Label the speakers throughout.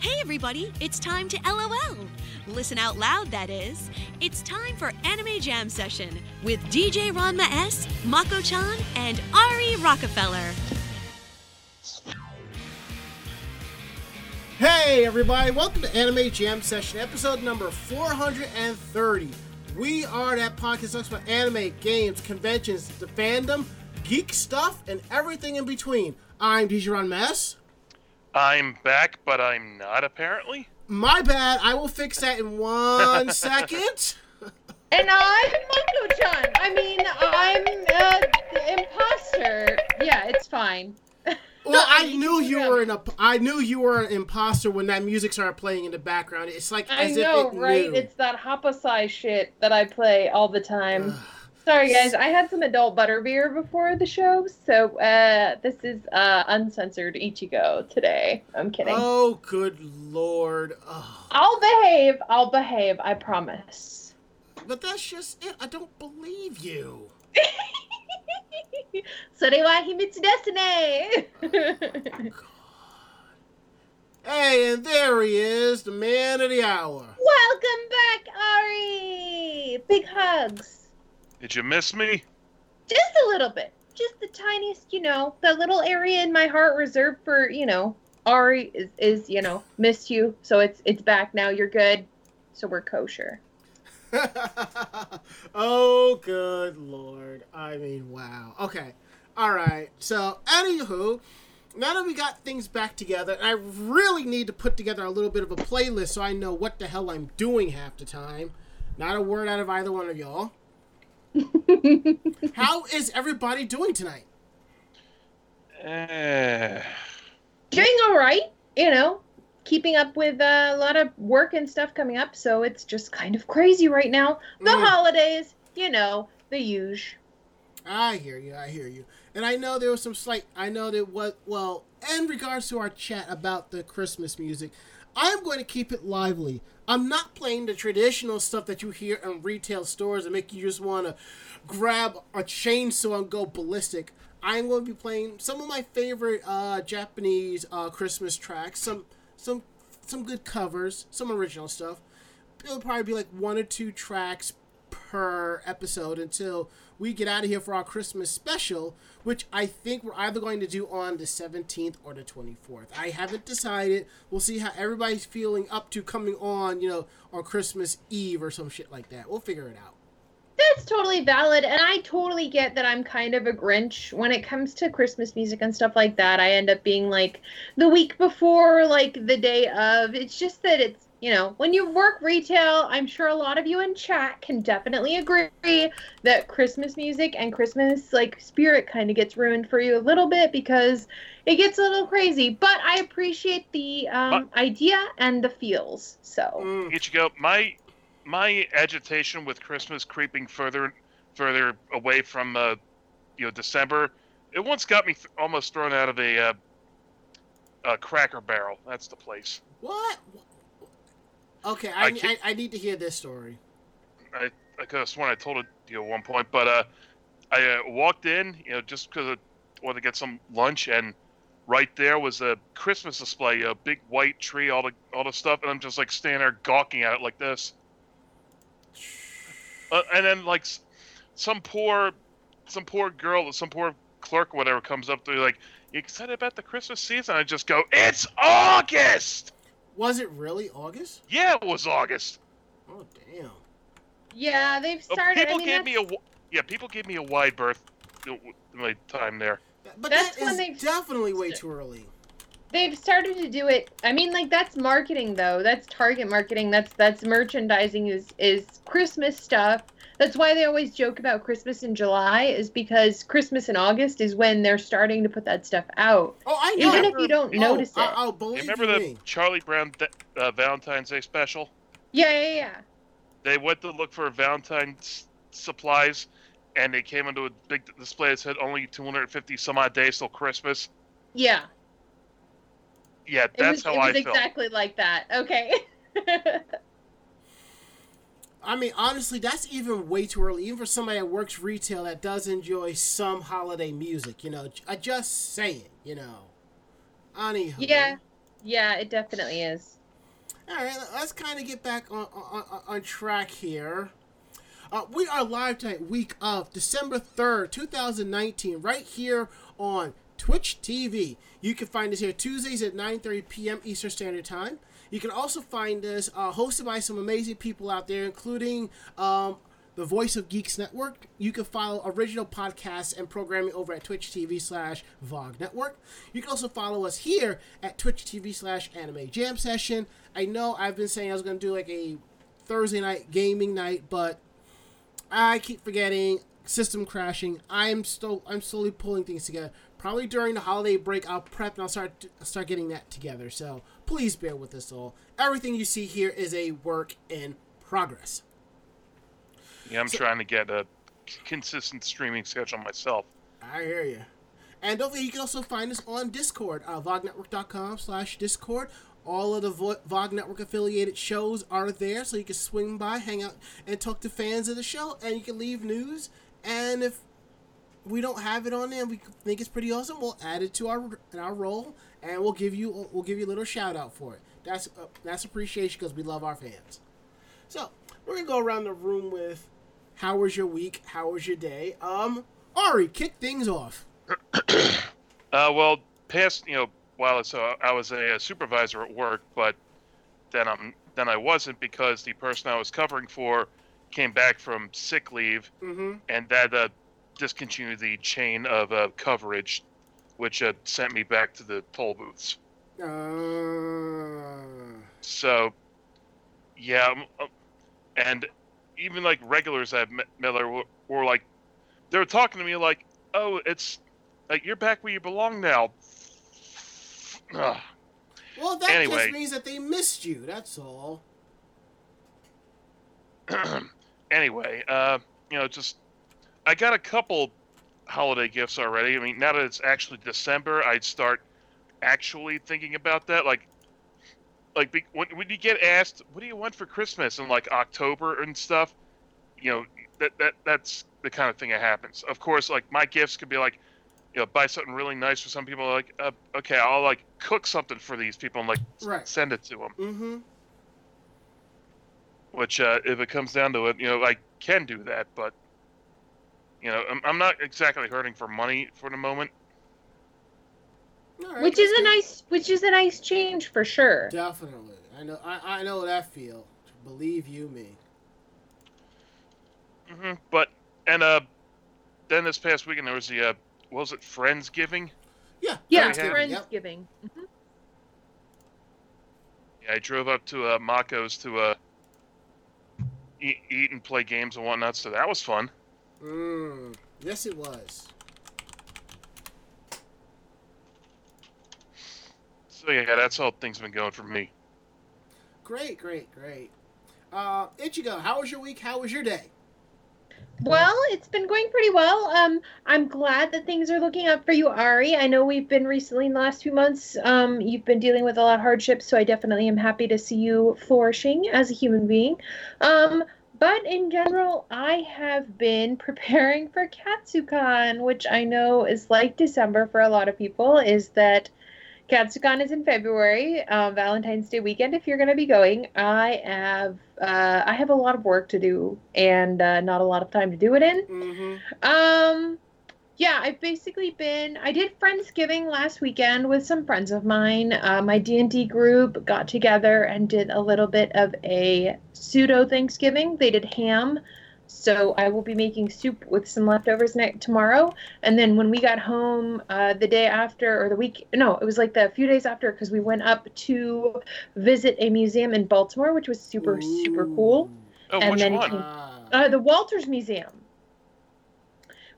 Speaker 1: Hey, everybody, it's time to LOL. Listen out loud, that is. It's time for Anime Jam Session with DJ Ranma S, Mako chan, and Ari Rockefeller.
Speaker 2: Hey, everybody, welcome to Anime Jam Session, episode number 430. We are that podcast that talks about anime, games, conventions, the fandom, geek stuff, and everything in between. I'm DJ Ranma S.
Speaker 3: I'm back, but I'm not apparently.
Speaker 2: My bad. I will fix that in one second.
Speaker 4: And I'm Mako-chan. I mean, I'm uh, imposter. Yeah, it's fine.
Speaker 2: Well, I knew you were an I knew you were an imposter when that music started playing in the background. It's like
Speaker 4: I
Speaker 2: as
Speaker 4: know,
Speaker 2: if it
Speaker 4: right?
Speaker 2: knew.
Speaker 4: It's that Hapasai shit that I play all the time. Sorry, guys. I had some adult butterbeer before the show, so uh, this is uh, uncensored Ichigo today. I'm kidding.
Speaker 2: Oh, good lord. Oh.
Speaker 4: I'll behave. I'll behave. I promise.
Speaker 2: But that's just it. I don't believe you.
Speaker 4: それは秘密ですね
Speaker 2: Hey, and there he is, the man of the hour.
Speaker 4: Welcome back, Ari. Big hugs.
Speaker 3: Did you miss me?
Speaker 4: Just a little bit. Just the tiniest, you know, the little area in my heart reserved for, you know, Ari is, is you know, missed you. So it's it's back now. You're good. So we're kosher.
Speaker 2: oh, good lord. I mean, wow. Okay. All right. So, anywho, now that we got things back together, I really need to put together a little bit of a playlist so I know what the hell I'm doing half the time. Not a word out of either one of y'all. How is everybody doing tonight?
Speaker 3: Eh,
Speaker 4: Doing all right, you know, keeping up with uh, a lot of work and stuff coming up. So it's just kind of crazy right now. The
Speaker 2: Mm.
Speaker 4: holidays, you know, the huge.
Speaker 2: I hear you. I hear you. And I know there was some slight. I know that what. Well, in regards to our chat about the Christmas music, I'm going to keep it lively. I'm not playing the traditional stuff that you hear in retail stores and make you just want to grab a chainsaw and go ballistic. I'm going to be playing some of my favorite uh, Japanese uh, Christmas tracks. Some some some good covers, some original stuff. It'll probably be like one or two tracks per episode until we get out of here for our Christmas special, which I think we're either going to do on the 17th or the 24th. I haven't decided. We'll see how everybody's feeling up to coming on, you know, on Christmas Eve or some shit like that. We'll figure it out.
Speaker 4: That's totally valid, and I totally get that I'm kind of a Grinch when it comes to Christmas music and stuff like that. I end up being like the week before, like the day of. It's just that it's, you know, when you work retail, I'm sure a lot of you in chat can definitely agree that Christmas music and Christmas like spirit kind of gets ruined for you a little bit because it gets a little crazy. But I appreciate the um, idea and the feels. So.
Speaker 2: Mm.
Speaker 3: Ichigo, my my agitation with Christmas creeping further further away from uh, you know December, it once got me th- almost thrown out of a uh, a Cracker Barrel. That's the place.
Speaker 2: What? Okay, I,
Speaker 3: I
Speaker 2: I, I, need to hear this story.
Speaker 3: I I could have sworn I told it you know, at one point, but uh, I uh, walked in, you know, just because I wanted to get some lunch, and right there was a Christmas display, a big white tree, all the all the stuff, and I'm just like standing there gawking at it like this. Uh, and then like some poor, some poor girl, some poor clerk, or whatever, comes up to me like, "You excited about the Christmas season?" I just go, "It's August."
Speaker 2: Was it really August?
Speaker 3: Yeah, it was August.
Speaker 2: Oh, damn.
Speaker 4: Yeah, they've started.
Speaker 3: people
Speaker 4: I mean,
Speaker 3: gave me a yeah, people gave me a wide berth my time there.
Speaker 2: But
Speaker 4: That's
Speaker 2: that
Speaker 4: when
Speaker 2: is
Speaker 4: they've-
Speaker 2: definitely way too early.
Speaker 4: They've started to do it. I mean, like that's marketing though. That's target marketing. That's that's merchandising. Is is Christmas stuff. That's why they always joke about Christmas in July. Is because Christmas in August is when they're starting to put that stuff out.
Speaker 2: Oh, I know.
Speaker 4: Even if you don't
Speaker 2: oh,
Speaker 4: notice it.
Speaker 2: Oh,
Speaker 3: You
Speaker 2: believe
Speaker 3: remember
Speaker 2: you
Speaker 3: the
Speaker 2: me.
Speaker 3: Charlie Brown th- uh, Valentine's Day special?
Speaker 4: Yeah, yeah, yeah.
Speaker 3: They went to look for Valentine's supplies, and they came into a big display that said only 250 some odd days till Christmas.
Speaker 4: Yeah.
Speaker 3: Yeah,
Speaker 4: It
Speaker 3: that's
Speaker 4: was,
Speaker 3: how
Speaker 4: it
Speaker 3: I
Speaker 4: was
Speaker 3: felt.
Speaker 4: exactly like that. Okay.
Speaker 2: I mean, honestly, that's even way too early. Even for somebody that works retail that does enjoy some holiday music, you know. I just saying, you know. Anywho.
Speaker 4: Yeah. Yeah, it definitely is.
Speaker 2: All right, let's kind of get back on, on, on track here. Uh, we are live tonight, week of December 3rd, 2019, right here on Twitch TV. You can find us here Tuesdays at 9.30 p.m. Eastern Standard Time. You can also find us uh, hosted by some amazing people out there, including um, the Voice of Geeks Network. You can follow original podcasts and programming over at Twitch TV slash VOG Network. You can also follow us here at Twitch TV slash Anime Jam Session. I know I've been saying I was going to do like a Thursday night gaming night, but I keep forgetting. System crashing. I'm still I'm slowly pulling things together. Probably during the holiday break, I'll prep and I'll start start getting that together. So please bear with us all. Everything you see here is a work in progress.
Speaker 3: Yeah, I'm
Speaker 2: So-
Speaker 3: trying to get a consistent streaming schedule myself.
Speaker 2: I hear you. And don't forget, you can also find us on Discord, uh, vognetwork.com slash Discord. All of the Vo- VOG Network affiliated shows are there, so you can swing by, hang out, and talk to fans of the show, and you can leave news. And if we don't have it on there, and we think it's pretty awesome, we'll add it to our our roll, and we'll give you we'll give you a little shout out for it. That's uh, that's appreciation because we love our fans. So we're gonna go around the room with how was your week? How was your day? Um, Ari, kick things off.
Speaker 3: Uh, well, past you know while so I was a, supervisor at work, but then I'm then I wasn't because the person I was covering for came back from sick leave,
Speaker 2: Mm-hmm.
Speaker 3: and that uh, discontinued the chain of uh, coverage, which had sent me back to the toll booths.
Speaker 2: Uh,
Speaker 3: So, yeah, and even like regulars at Miller were, were like, they were talking to me like, "Oh, it's like you're back where you belong now."
Speaker 2: Well, that
Speaker 3: Anyway.
Speaker 2: just means that they missed you. That's all.
Speaker 3: anyway, uh, you know, just I got a couple holiday gifts already. I mean, now that it's actually December, I'd start actually thinking about that. Like, like be- when when you get asked, "What do you want for Christmas?" in like October and stuff, you know, that that that's the kind of thing that happens. Of course, like my gifts could be like. You know, buy something really nice for some people. Like, uh, okay, I'll like cook something for these people and like
Speaker 2: Right.
Speaker 3: send it to them.
Speaker 2: Mm-hmm.
Speaker 3: which uh, if it comes down to it, you know, I can do that, but you know, I'm, I'm not exactly hurting for money for the moment.
Speaker 2: All right,
Speaker 4: which is
Speaker 2: that's
Speaker 4: a nice which is a nice change for sure.
Speaker 2: Definitely. I know. I, I know that feel. Believe you me.
Speaker 3: hmm But and uh, then this past weekend there was the uh, what was it Friendsgiving?
Speaker 2: Yeah.
Speaker 4: Yeah,
Speaker 3: Friendsgiving,
Speaker 2: Yep.
Speaker 4: Friendsgiving. Mhm.
Speaker 3: Yeah, I drove up to uh, Mako's to uh, eat, eat and play games and whatnot, so that was fun.
Speaker 2: Mm. Yes, it was.
Speaker 3: So yeah, that's how things have been going for me.
Speaker 2: Great, great, great. Uh, Ichigo, how was your week? How was your day?
Speaker 4: Well, it's been going pretty well. Um, I'm glad that things are looking up for you, Ari. I know we've been recently in the last few months. Um, you've been dealing with a lot of hardships, so I definitely am happy to see you flourishing as a human being. Um, but in general, I have been preparing for Katsucon, which I know is like December for a lot of people. Is that Katsucon is in February, uh, Valentine's Day weekend. If you're going to be going, I have uh, I have a lot of work to do and uh, not a lot of time to do it in.
Speaker 2: Mm-hmm.
Speaker 4: Um, yeah, I've basically been. I did Friendsgiving last weekend with some friends of mine. Uh, my D and D group got together and did a little bit of a pseudo Thanksgiving. They did ham, so I will be making soup with some leftovers next tomorrow. And then when we got home uh, the day after, or the week, no, it was like the few days after, because we went up to visit a museum in Baltimore, which was super super cool.
Speaker 3: Oh,
Speaker 4: And
Speaker 3: which
Speaker 4: then
Speaker 3: one?
Speaker 4: came-. Uh, the Walters Museum,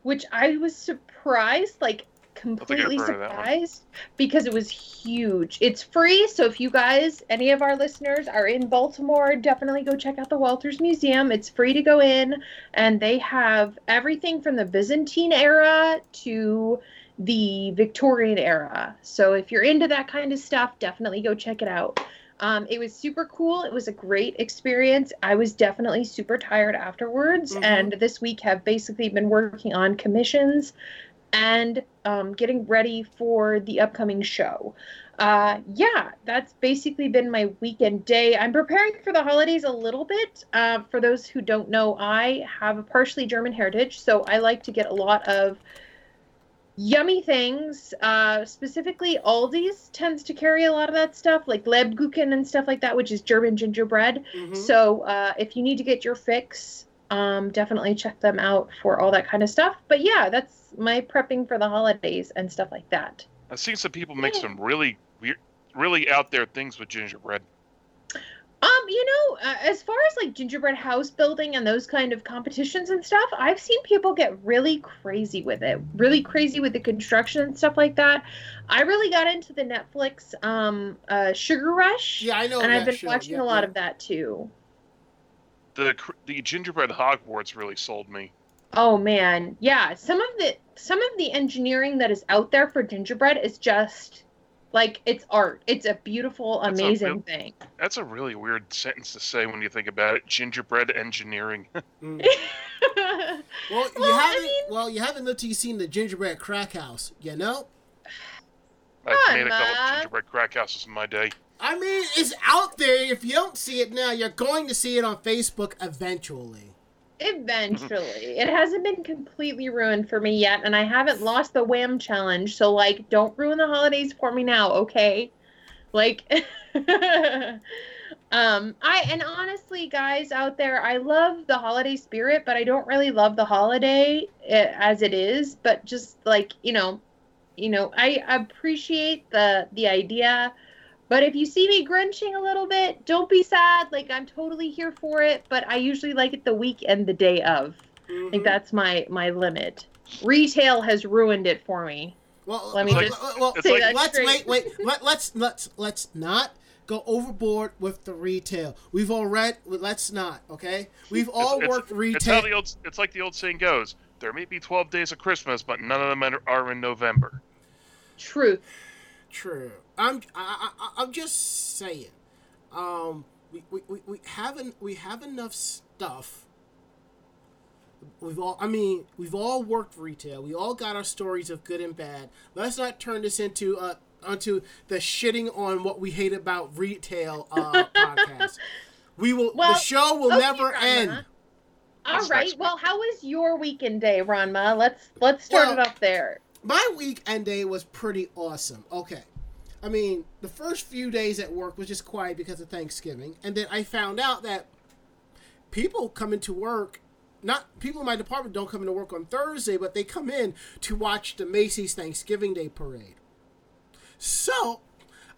Speaker 4: which I was surprised, like completely
Speaker 3: heard of that one.
Speaker 4: surprised, because it was huge. It's free, so if you guys, any of our listeners, are in Baltimore, definitely go check out the Walters Museum. It's free to go in, and they have everything from the Byzantine era to the Victorian era. So if you're into that kind of stuff, definitely go check it out. Um, it was super cool. It was a great experience. I was definitely super tired afterwards,
Speaker 2: Mhm.
Speaker 4: and this week have basically been working on commissions and um, getting ready for the upcoming show. uh, yeah, that's basically been my weekend day. I'm preparing for the holidays a little bit. Uh, for those who don't know, I have a partially German heritage, so I like to get a lot of yummy things. Uh, specifically, Aldi's tends to carry a lot of that stuff, like Lebkuchen and stuff like that, which is German gingerbread.
Speaker 2: Mhm.
Speaker 4: So uh, if you need to get your fix, um, definitely check them out for all that kind of stuff. But yeah, that's my prepping for the holidays and stuff like that.
Speaker 3: I've seen some people make
Speaker 4: Yeah.
Speaker 3: some really weird, really out there things with gingerbread.
Speaker 4: Um, you know, uh, as far as like gingerbread house building and those kind of competitions and stuff, I've seen people get really crazy with it, really crazy with the construction and stuff like that. I really got into the Netflix um uh Sugar Rush,
Speaker 2: Yeah, I know.
Speaker 4: and I've been
Speaker 2: show.
Speaker 4: watching
Speaker 2: Yeah,
Speaker 4: a lot
Speaker 2: yeah.
Speaker 4: of that too.
Speaker 3: The cr- the gingerbread Hogwarts really sold me.
Speaker 4: Oh man, yeah. Some of the some of the engineering that is out there for gingerbread is just like it's art. It's a beautiful,
Speaker 3: That's a
Speaker 4: amazing
Speaker 3: real-
Speaker 4: thing.
Speaker 3: That's a really weird sentence to say when you think about it. Gingerbread engineering.
Speaker 2: Mm. Well, you
Speaker 4: Well, I
Speaker 2: haven't.
Speaker 4: mean-
Speaker 2: well, you haven't looked till you seen the gingerbread crack house. You know.
Speaker 3: I've
Speaker 4: Come
Speaker 3: made a couple
Speaker 4: on.
Speaker 3: gingerbread crack houses in my day.
Speaker 2: I mean, it's out there. If you don't see it now, you're going to see it on Facebook eventually.
Speaker 4: Eventually. it hasn't been completely ruined for me yet, and I haven't lost the wham challenge, so like don't ruin the holidays for me now, okay? Like um I and honestly guys out there, I love the holiday spirit, but I don't really love the holiday eh, as it is, but just like, you know, you know, I appreciate the the idea but if you see me grinching a little bit, don't be sad. Like I'm totally here for it, but I usually like it the week and the day of. I
Speaker 2: Mhm.
Speaker 4: think that's my my limit. Retail has ruined it for me.
Speaker 2: Well,
Speaker 4: Let me
Speaker 2: well,
Speaker 4: just
Speaker 2: well,
Speaker 3: It's
Speaker 4: say
Speaker 3: like-
Speaker 4: that
Speaker 2: let's
Speaker 4: straight.
Speaker 2: wait, wait. Let, let's let's let's not go overboard with the retail. We've all read. Let's not. Okay. We've all
Speaker 3: it's,
Speaker 2: worked
Speaker 3: It's
Speaker 2: retail.
Speaker 3: how the old. It's like the old saying goes. There may be twelve days of Christmas, but none of them are- are in November.
Speaker 4: Truth.
Speaker 2: True. I'm I, I, I'm just saying. Um, we, we, we, we haven't we have enough stuff. We've all I mean we've all worked retail. We all got our stories of good and bad. Let's not turn this into uh onto the shitting on what we hate about retail uh, podcast. We will.
Speaker 4: Well,
Speaker 2: the show will
Speaker 4: okay,
Speaker 2: never
Speaker 4: Ranma.
Speaker 2: end.
Speaker 4: All
Speaker 3: That's
Speaker 4: right.
Speaker 3: next
Speaker 4: Well, how was your weekend day, Ranma? Let's let's start
Speaker 2: Well-
Speaker 4: it off there.
Speaker 2: My weekend day was pretty awesome. Okay. I mean, the first few days at work was just quiet because of Thanksgiving. And then I found out that people come into work, not people in my department don't come into work on Thursday, but they come in to watch the Macy's Thanksgiving Day parade. So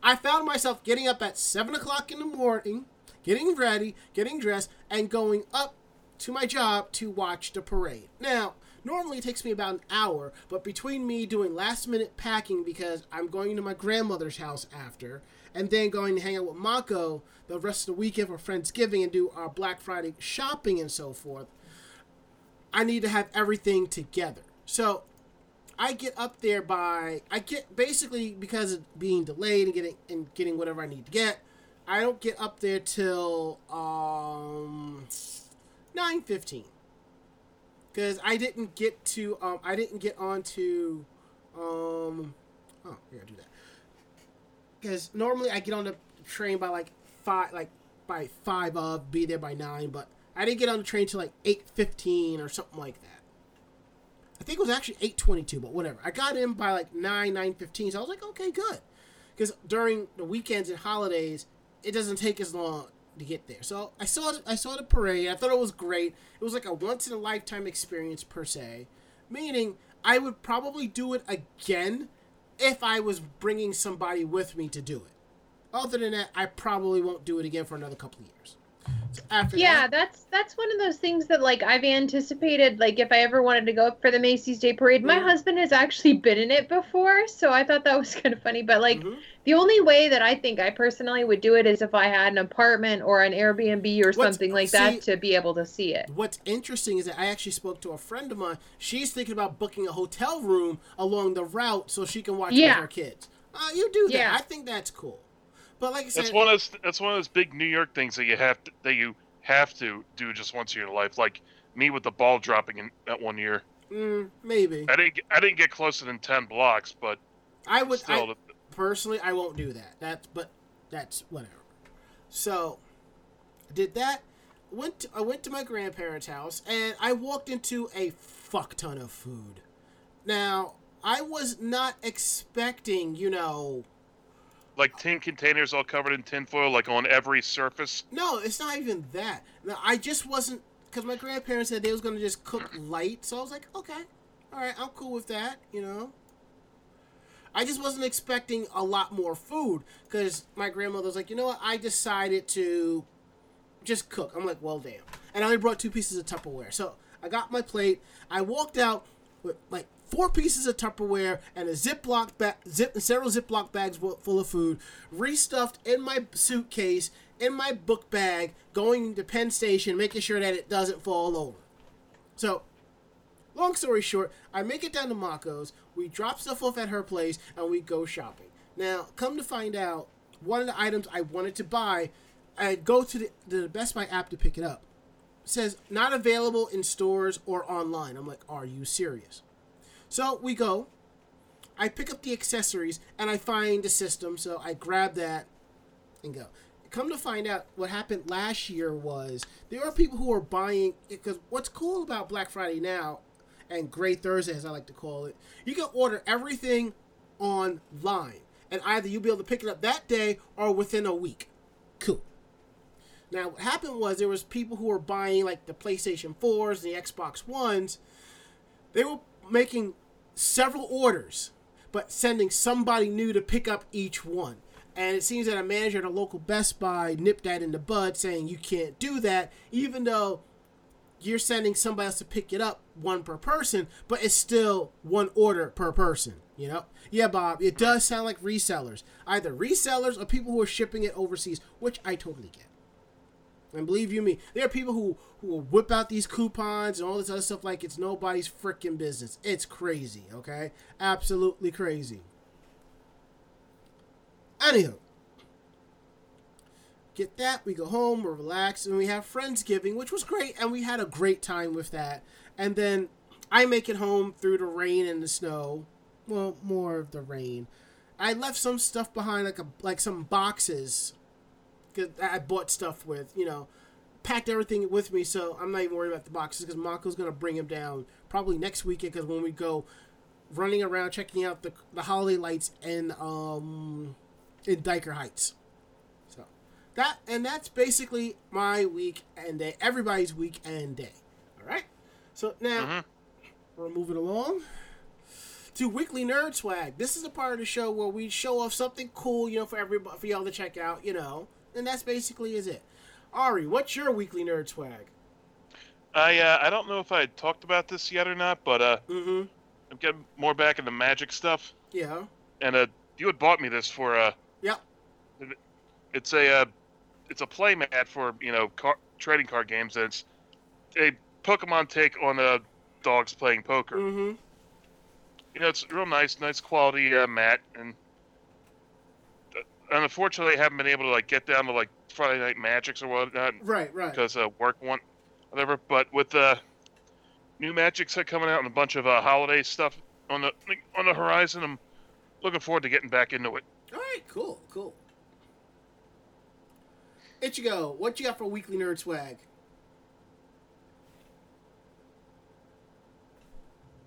Speaker 2: I found myself getting up at 7 o'clock in the morning, getting ready, getting dressed, and going up to my job to watch the parade. Now, normally it takes me about an hour, but between me doing last minute packing because I'm going to my grandmother's house after, and then going to hang out with Mako the rest of the weekend for Friendsgiving and do our Black Friday shopping and so forth, I need to have everything together. So I get up there by I get basically because of being delayed and getting and getting whatever I need to get. I don't get up there till um nine fifteen because I didn't get to um I didn't get onto um oh here do that because normally I get on the train by like five like by five of be there by nine but I didn't get on the train till like eight fifteen or something like that. I think it was actually eight twenty two, but whatever. I got in by like nine nine fifteen, so I was like, okay, good, because during the weekends and holidays, it doesn't take as long to get there. So I saw I saw the parade. I thought it was great. It was like a once in a lifetime experience per se, meaning I would probably do it again if I was bringing somebody with me to do it. Other than that, I probably won't do it again for another couple of years. So after
Speaker 4: Yeah,
Speaker 2: that,
Speaker 4: that's that's one of those things that like I've anticipated. Like if I ever wanted to go up for the Macy's Day Parade, my
Speaker 2: Mhm.
Speaker 4: husband has actually been in it before, so I thought that was kind of funny. But like
Speaker 2: Mhm.
Speaker 4: The only way that I think I personally would do it is if I had an apartment or an Airbnb or
Speaker 2: What's-
Speaker 4: something like
Speaker 2: see-
Speaker 4: that to be able to see it.
Speaker 2: What's interesting is that I actually spoke to a friend of mine. She's thinking about booking a hotel room along the route so she can watch
Speaker 4: Yeah.
Speaker 2: with her kids. Uh, you do that.
Speaker 4: Yeah.
Speaker 2: I think that's cool. But like I said,
Speaker 3: That's one of those, that's one of those big New York things that you have to that you have to do just once in your life. Like me with the ball dropping in that one year.
Speaker 2: mm, maybe
Speaker 3: I didn't get, I didn't get closer than ten blocks, but
Speaker 2: I would.
Speaker 3: still,
Speaker 2: I, personally, I won't do that. That's but that's whatever. So, did that. Went to, I went to my grandparents' house and I walked into a fuck ton of food. Now, I was not expecting, you know,
Speaker 3: Like tin containers all covered in tinfoil, like on every surface.
Speaker 2: No, it's not even that. No, I just wasn't because my grandparents said they was gonna just cook light, so I was like, okay, all right, I'm cool with that. You know. I just wasn't expecting a lot more food because my grandmother was like, you know what? I decided to just cook. I'm like, well, damn. And I only brought two pieces of Tupperware, so I got my plate. I walked out with like four pieces of Tupperware and a Ziploc bag, zip, several Ziploc bags full of food, restuffed in my suitcase, in my book bag, going to Penn Station, making sure that it doesn't fall over. So, long story short, I make it down to Mako's. We drop stuff off at her place, and we go shopping. Now, come to find out, one of the items I wanted to buy, I go to the, the Best Buy app to pick it up. It says not available in stores or online. I'm like, are you serious? So we go. I pick up the accessories and I find the system, so I grab that and go. Come to find out, what happened last year was there are people who are buying because what's cool about Black Friday now and Great Thursday, as I like to call it, you can order everything online, and either you'll be able to pick it up that day or within a week. Cool. Now, what happened was there was people who were buying like the PlayStation 4s and the Xbox Ones. They were making several orders, but sending somebody new to pick up each one. And it seems that a manager at a local Best Buy nipped that in the bud, saying you can't do that, even though you're sending somebody else to pick it up, one per person, but it's still one order per person. You know? Yeah, Bob, it does sound like resellers. Either resellers or people who are shipping it overseas, which I totally get. And believe you me, there are people who, who will whip out these coupons and all this other stuff like it's nobody's freaking business. It's crazy, okay? Absolutely crazy. Anywho, get that. We go home, we're relaxed, and we have Friendsgiving, which was great, and we had a great time with that. And then I make it home through the rain and the snow. Well, more of the rain. I left some stuff behind, like a like some boxes that I bought stuff with. You know, packed everything with me, so I'm not even worried about the boxes because Mako's gonna bring them down probably next weekend. Because when we go running around checking out the the holiday lights in um in Dyker Heights. So that and that's basically my week and day. Everybody's week and day. So now
Speaker 3: Mhm.
Speaker 2: we're moving along to weekly nerd swag. This is a part of the show where we show off something cool, you know, for everybody for y'all to check out, you know, and that's basically is it. Ari, what's your weekly nerd swag?
Speaker 3: I uh, I don't know if I talked about this yet or not, but uh,
Speaker 2: Mm-hmm.
Speaker 3: I'm getting more back into magic stuff,
Speaker 2: Yeah.
Speaker 3: and uh, you had bought me this for uh,
Speaker 2: Yeah.
Speaker 3: it's a uh, it's a play mat for you know car- trading card games, and it's a Pokemon take on uh, dogs playing poker.
Speaker 2: Mm-hmm.
Speaker 3: You know, it's real nice, nice quality uh, mat, and and unfortunately, I haven't been able to like get down to like Friday Night Magics or whatnot
Speaker 2: Right. Right.
Speaker 3: because uh, work one, whatever. But with the uh, new Magic set coming out and a bunch of uh, holiday stuff on the on the horizon, I'm looking forward to getting back into it.
Speaker 2: All right. Cool. Cool. Ichigo, what you got for weekly nerd swag?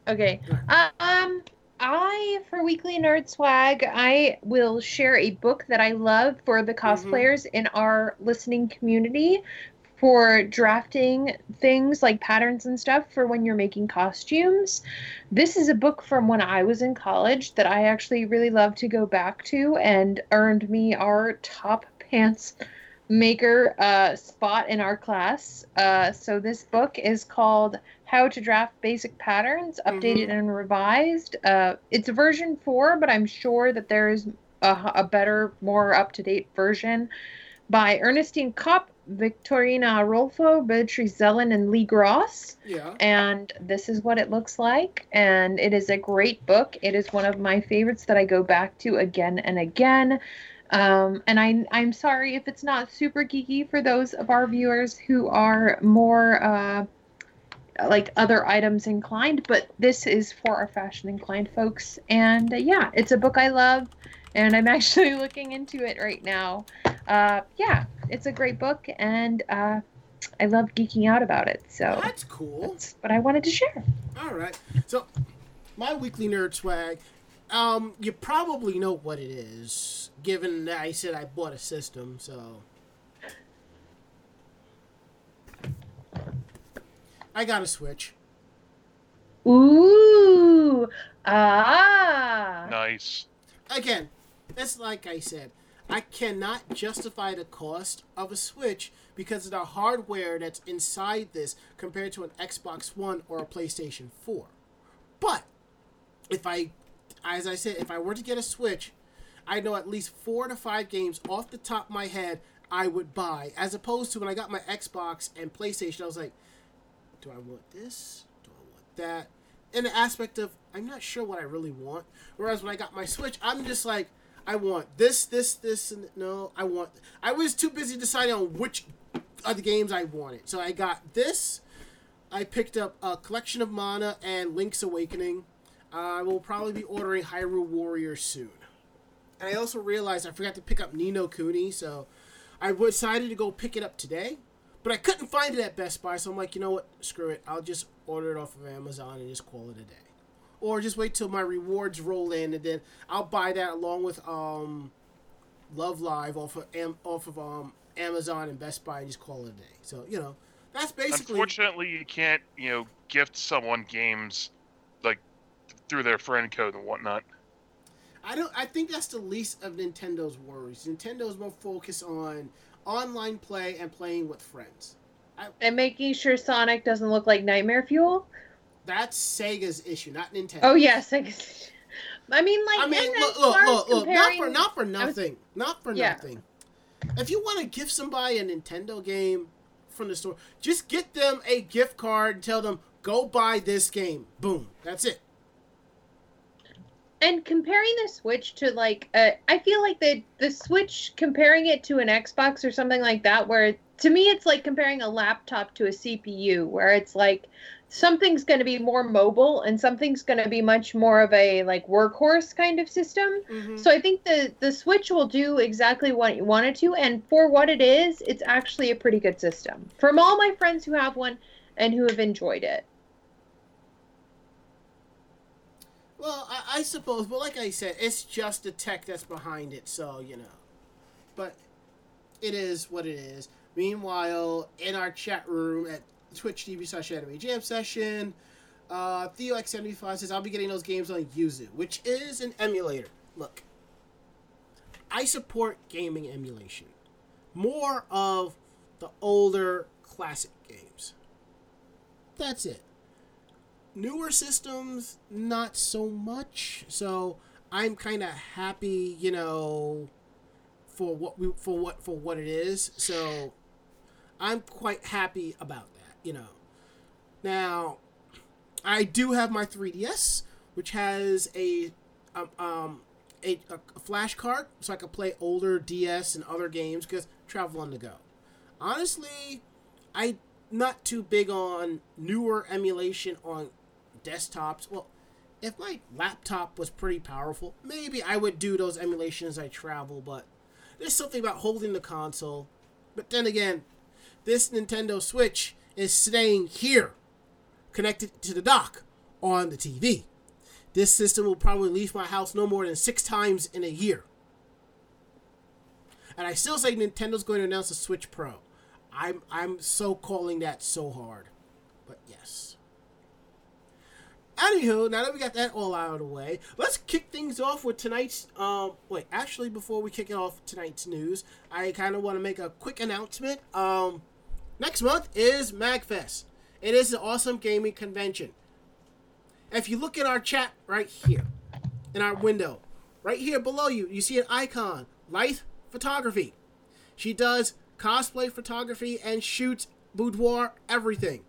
Speaker 4: Okay. Um, I for weekly nerd swag, I will share a book that I love for the cosplayers in our listening community for drafting things like patterns and stuff for when you're making costumes. This is a book from when I was in college that I actually really love to go back to and earned me our top pants maker uh, spot in our class. Uh, so this book is called How to Draft Basic Patterns, updated and revised. Uh, it's version four, but I'm sure that there is a, a better, more up to date version by Ernestine Kopp, Victorina Rolfo, Beatrice Zelin, and Lee Gross
Speaker 2: Yeah.
Speaker 4: and this is what it looks like and it is a great book it is one of my favorites that i go back to again and again um, and I, i'm sorry if it's not super geeky for those of our viewers who are more uh, like other items inclined but this is for our fashion inclined folks and uh, yeah it's a book i love and I'm actually looking into it right now. Uh, yeah, it's a great book, and uh, I love geeking out about it. So
Speaker 2: That's cool.
Speaker 4: that's what I wanted to share.
Speaker 2: All right. So, my weekly nerd swag. Um, you probably know what it is, given that I said I bought a system. So, I got a Switch.
Speaker 4: Ooh, ah,
Speaker 3: Nice.
Speaker 2: Again, it's like I said, I cannot justify the cost of a Switch because of the hardware that's inside this compared to an Xbox One or a PlayStation 4. But if I, as I said, if I were to get a Switch, I know at least four to five games off the top of my head I would buy, as opposed to when I got my Xbox and PlayStation, I was like, do I want this? Do I want that? In the aspect of, I'm not sure what I really want. Whereas when I got my Switch, I'm just like, I want this, this, this, and no, I want. I was too busy deciding on which of the games I wanted. So I got this. I picked up a collection of Mana and Link's Awakening. I will probably be ordering Hyrule Warrior soon. And I also realized I forgot to pick up Ni no Kuni, so I decided to go pick it up today. But I couldn't find it at Best Buy, so I'm like, you know what? Screw it. I'll just order it off of Amazon and just call it a day. Or just wait till my rewards roll in, and then I'll buy that along with um, Love Live off of Am- off of um, Amazon and Best Buy and just call it a day. So you know, that's basically.
Speaker 3: Unfortunately, you can't, you know, gift someone games like through their friend code and whatnot.
Speaker 2: I don't. I think that's the least of Nintendo's worries. Nintendo's more focused on online play and playing with friends.
Speaker 4: and making sure Sonic doesn't look like Nightmare Fuel.
Speaker 2: That's Sega's issue, not Nintendo.
Speaker 4: Oh yes, I, I mean like.
Speaker 2: I mean, look, look, look, look. Not for not for
Speaker 4: was-
Speaker 2: nothing. Not for
Speaker 4: Yeah.
Speaker 2: nothing. If you want to give somebody a Nintendo game from the store, just get them a gift card and tell them go buy this game. Boom. That's it.
Speaker 4: And comparing the Switch to like, uh, I feel like the the Switch comparing it to an Xbox or something like that, where to me it's like comparing a laptop to a CPU, where it's like something's going to be more mobile and something's going to be much more of a like workhorse kind of system.
Speaker 2: Mhm.
Speaker 4: So I think the the Switch will do exactly what you want it to, and for what it is, it's actually a pretty good system. From all my friends who have one and who have enjoyed it.
Speaker 2: Well, I, I suppose, but like I said, it's just the tech that's behind it, so you know. But it is what it is. Meanwhile, in our chat room at Twitch TV slash Anime Jam Session, uh, TheoX75 says I'll be getting those games on Yuzu, which is an emulator. Look, I support gaming emulation. More of the older classic games. That's it newer systems not so much. So i'm kind of happy you know for what we for what for what it is. So i'm quite happy about that you know. Now i do have my 3ds which has a um, um a, a flash card so i can play older ds and other games because travel on the go. Honestly i not too big on newer emulation on desktops. Well, if my laptop was pretty powerful, maybe I would do those emulations I travel, but there's something about holding the console. But then again, this Nintendo Switch is staying here, connected to the dock on the TV. This system will probably leave my house no more than six times in a year. And I still say Nintendo's going to announce a Switch Pro. I'm I'm so calling that so hard. But yes. Anywho, now that we got that all out of the way, let's kick things off with tonight's. Um, wait, actually, before we kick it off tonight's news, I kind of want to make a quick announcement. Um, next month is MagFest. It is an awesome gaming convention. If you look at our chat right here, in our window, right here below you, you see an icon, Light Photography. She does cosplay photography and shoots boudoir everything.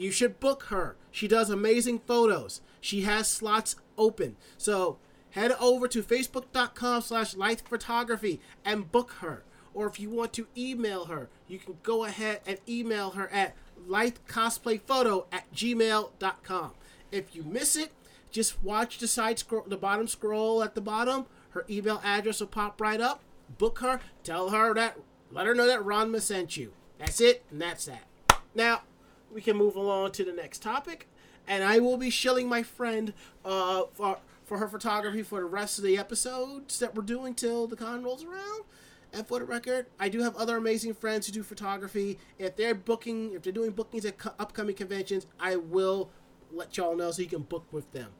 Speaker 2: You should book her. She does amazing photos. She has slots open. So head over to facebook.com slash light photography and book her. Or if you want to email her, you can go ahead and email her at lightcosplayphoto at gmail.com. If you miss it, just watch the side scroll, the bottom scroll at the bottom. Her email address will pop right up. Book her. Tell her that. Let her know that Ranma sent you. That's it, and that's that. Now, we can move along to the next topic, and I will be shilling my friend uh, for for her photography for the rest of the episodes that we're doing till the con rolls around. And for the record, I do have other amazing friends who do photography. If they're booking, if they're doing bookings at co- upcoming conventions, I will let y'all know so you can book with them.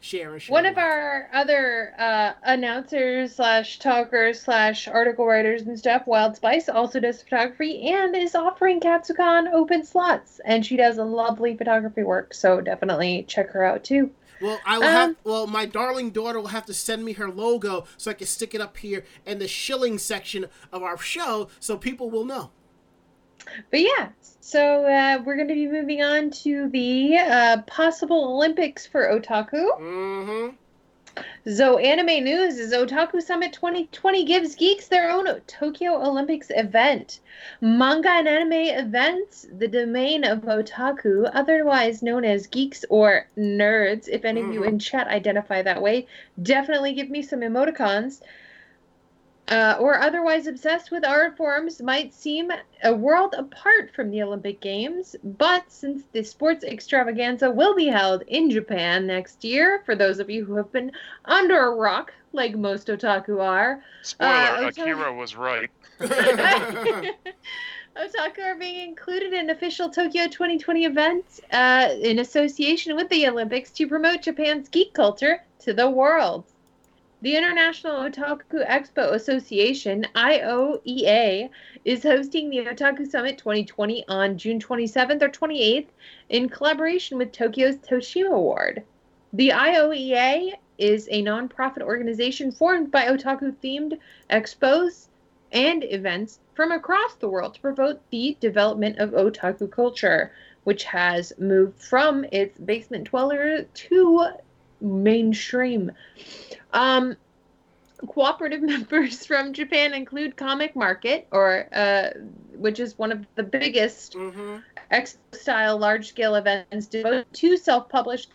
Speaker 2: Share and share.
Speaker 4: One of our other uh, announcers slash talkers slash article writers and stuff, Wild Spice, also does photography and is offering Katsucon open slots. And she does a lovely photography work, so definitely check her out too.
Speaker 2: Well, I will
Speaker 4: Um,
Speaker 2: have. Well, my darling daughter will have to send me her logo so I can stick it up here in the shilling section of our show, so people will know.
Speaker 4: But yeah, so uh, we're going to be moving on to the uh, possible Olympics for otaku.
Speaker 2: Mm-hmm.
Speaker 4: So, anime news is Otaku Summit 2020 gives geeks their own Tokyo Olympics event. Manga and anime events, the domain of otaku, otherwise known as geeks or nerds, if any of you in chat identify that way, definitely give me some emoticons. Uh, or otherwise obsessed with art forms might seem a world apart from the Olympic Games, but since the sports extravaganza will be held in Japan next year, for those of you who have been under a rock, like most otaku are,
Speaker 3: Spoiler:
Speaker 4: Uh, okay.
Speaker 3: Akira was right.
Speaker 4: otaku are being included in official Tokyo 2020 events uh, in association with the Olympics to promote Japan's geek culture to the world. The International Otaku Expo Association, IOEA, is hosting the Otaku Summit 2020 on June 27th or 28th in collaboration with Tokyo's Toshima Ward. The IOEA is a nonprofit organization formed by otaku themed expos and events from across the world to promote the development of otaku culture, which has moved from its basement dweller to mainstream. Um, cooperative members from Japan include Comic Market, or uh, which is one of the biggest
Speaker 2: mm-hmm.
Speaker 4: expo-style large-scale events devoted to self-published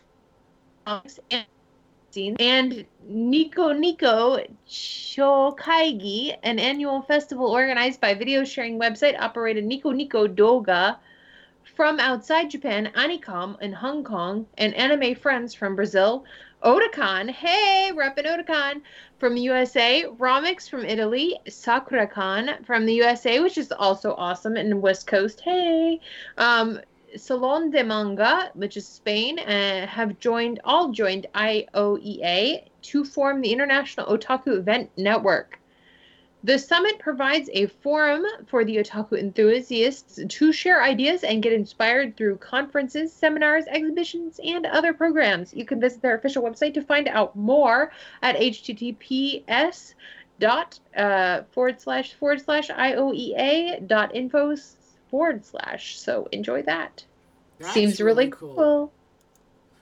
Speaker 4: comics and and Nico Nico Chokaigi, an annual festival organized by video sharing website operated Nico Nico Doga from outside Japan, Anicom in Hong Kong, and Anime Friends from Brazil, Otakon, hey, reppin' Otakon from the USA, Romics from Italy, SakuraCon from the USA, which is also awesome, and West Coast, hey, um, Salon de Manga, which is Spain, uh, have joined all joined IOEA to form the International Otaku Event Network. The summit provides a forum for the otaku enthusiasts to share ideas and get inspired through conferences, seminars, exhibitions, and other programs. You can visit their official website to find out more at https dot uh, forward slash forward slash IOEA dot info forward slash. So enjoy that.
Speaker 2: That's
Speaker 4: Seems really cool.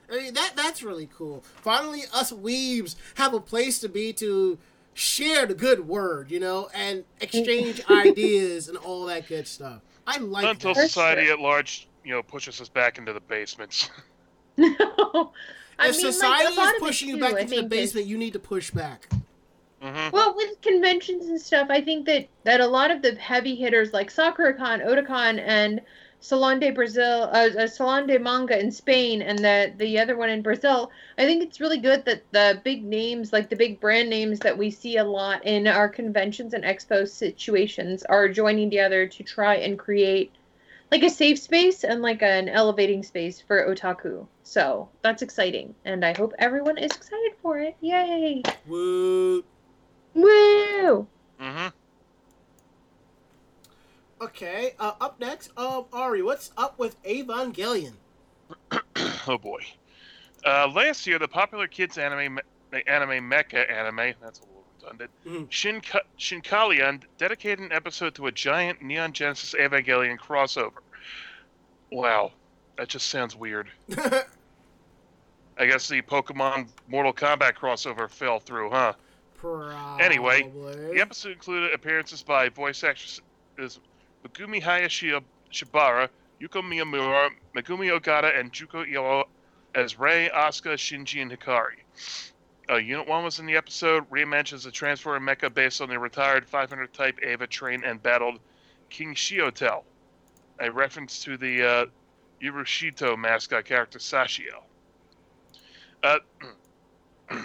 Speaker 2: I mean, that that's really cool. Finally, us weebs have a place to be to share the good word, you know, and exchange ideas and all that good stuff. I like
Speaker 3: Until
Speaker 2: that.
Speaker 3: Society at large, you know, pushes us back into the basements.
Speaker 4: No. I
Speaker 2: If
Speaker 4: mean,
Speaker 2: society
Speaker 4: a lot
Speaker 2: is pushing you
Speaker 4: too,
Speaker 2: back
Speaker 4: I
Speaker 2: into the
Speaker 4: think, is-
Speaker 2: basement, you need to push back.
Speaker 3: hmm
Speaker 4: Well, with conventions and stuff, I think that that a lot of the heavy hitters like SakuraCon, Otakon, and Salon de Brazil, uh, uh, Salon de Manga in Spain, and the the other one in Brazil, I think it's really good that the big names, like the big brand names that we see a lot in our conventions and expo situations, are joining together to try and create like a safe space and like an elevating space for otaku. So that's exciting, and I hope everyone is excited for it. Yay!
Speaker 2: Woo.
Speaker 4: Woo!
Speaker 3: hmm
Speaker 2: Okay, uh, up next, um, Ari, what's up with Evangelion?
Speaker 3: oh boy. Uh, last year, the popular kids anime, me- anime mecha anime, that's a little redundant,
Speaker 2: Mhm.
Speaker 3: Shinka- Shinkalion dedicated an episode to a giant Neon Genesis Evangelion crossover. Wow, that just sounds weird. I guess the Pokemon Mortal Kombat crossover fell through, huh?
Speaker 2: Probably.
Speaker 3: Anyway, The episode included appearances by voice actresses Megumi Hayashi Shibara, Yuko Miyamura, Megumi Ogata, and Junko Iwao as Rei, Asuka, Shinji, and Hikari. Uh, Unit 1 was in the episode. Mentions a transfer mecha based on the retired 500 type Eva trained and battled King Shiotel, a reference to the uh, Urushito mascot character Sashio. Uh,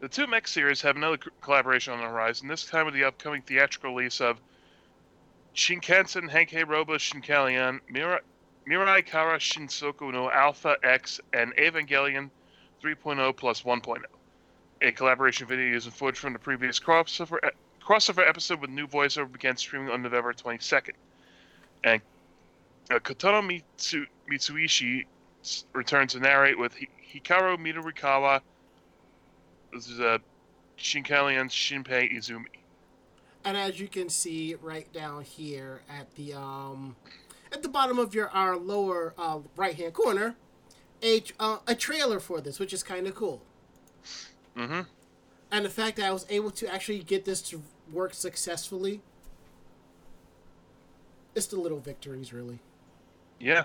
Speaker 3: the two mech series have another collaboration on the horizon, this time with the upcoming theatrical release of Shinkansen Henkei Robo Shinkalion, Mirai, Mirai Kara Shinsoku no Alpha X, and Evangelion 3.0 plus 1.0. A collaboration video using footage from the previous crossover, crossover episode with new voiceover began streaming on November 22nd. And uh, Kotono Mitsu, Mitsuishi returns to narrate with Hi- Hikaru Midorikawa. This is a Shinkalion's Shinpei Izumi.
Speaker 2: And as you can see right down here at the um at the bottom of your our lower uh, right hand corner, a uh, a trailer for this, which is kind of cool.
Speaker 3: Mm-hmm.
Speaker 2: And the fact that I was able to actually get this to work successfully, it's the little victories, really.
Speaker 3: Yeah.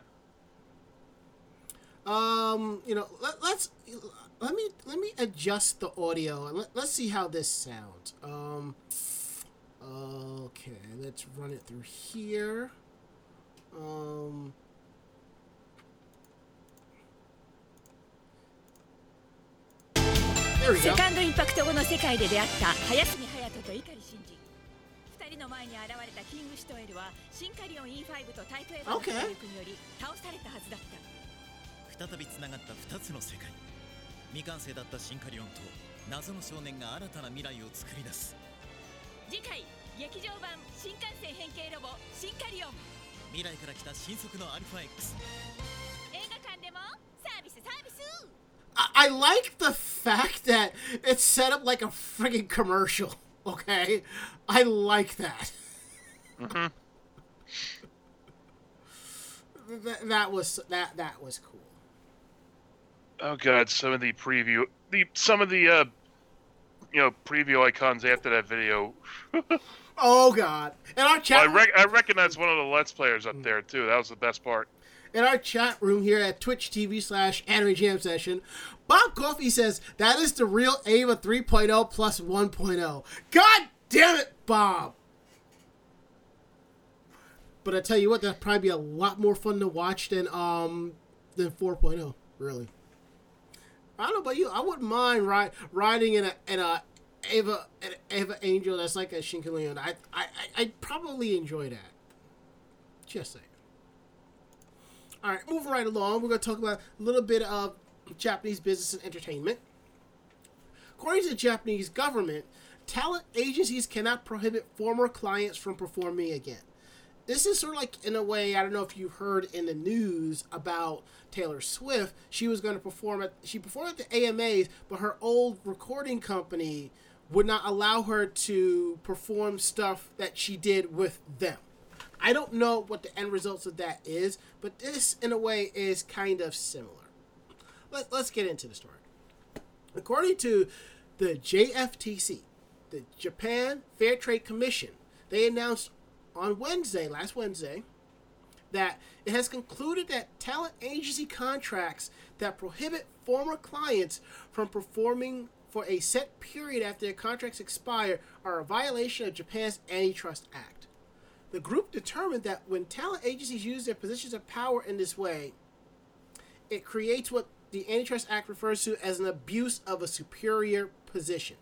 Speaker 2: Um, you know, let, let's let me let me adjust the audio and let, let's see how this sounds. Um, okay, let's run it through here. Um, there we
Speaker 5: セ
Speaker 2: go.
Speaker 5: カンドインパクト後の世界で出会った早杉隼人と碇シンジ二人の前に現れたキングシトエルはシンカリオン E5 とタイプ A の力により倒されたはずだった
Speaker 6: 再びつながった2つの世界未完成だったシンカリオンと謎の少年が新たな未来を作り出す
Speaker 5: 次回劇場版新幹線変形ロボシンカリオン
Speaker 6: 未来から来た新速のアルファ X
Speaker 5: 映画館でもサービスサービス
Speaker 2: I, I like the fact that it's set up like a friggin' commercial. Okay, I like that.
Speaker 3: Mm-hmm.
Speaker 2: that, that was that that was cool.
Speaker 3: Oh god, some of the preview, the some of the uh, you know preview icons after that video.
Speaker 2: Oh god! In our
Speaker 3: Well, I,
Speaker 2: chat,
Speaker 3: rec- I recognize one of the Let's Players up there too. That was the best part.
Speaker 2: in our chat room here at Twitch TV slash Anime Jam Session, Bob Coffee says that is the real Eva 3.0 plus 1.0. God damn it, Bob! But I tell you what, that'd probably be a lot more fun to watch than um than 4.0. Really. I don't know about you. I wouldn't mind riding in a in a Eva an Eva Angel that's like a Shinkalion. I I I probably enjoy that. Just saying. All right, moving right along, we're going to talk about a little bit of Japanese business and entertainment. According to the Japanese government, talent agencies cannot prohibit former clients from performing again. This is sort of like, in a way, I don't know if you heard in the news about Taylor Swift. She was going to perform at, she performed at the AMAs, but her old recording company would not allow her to perform stuff that she did with them. I don't know what the end results of that is, but this, in a way, is kind of similar. Let, let's get into the story. According to the JFTC, the Japan Fair Trade Commission, they announced on Wednesday, last Wednesday, that it has concluded that talent agency contracts that prohibit former clients from performing for a set period after their contracts expire are a violation of Japan's Antitrust Act. The group determined that when talent agencies use their positions of power in this way, it creates what the Antitrust Act refers to as an abuse of a superior position.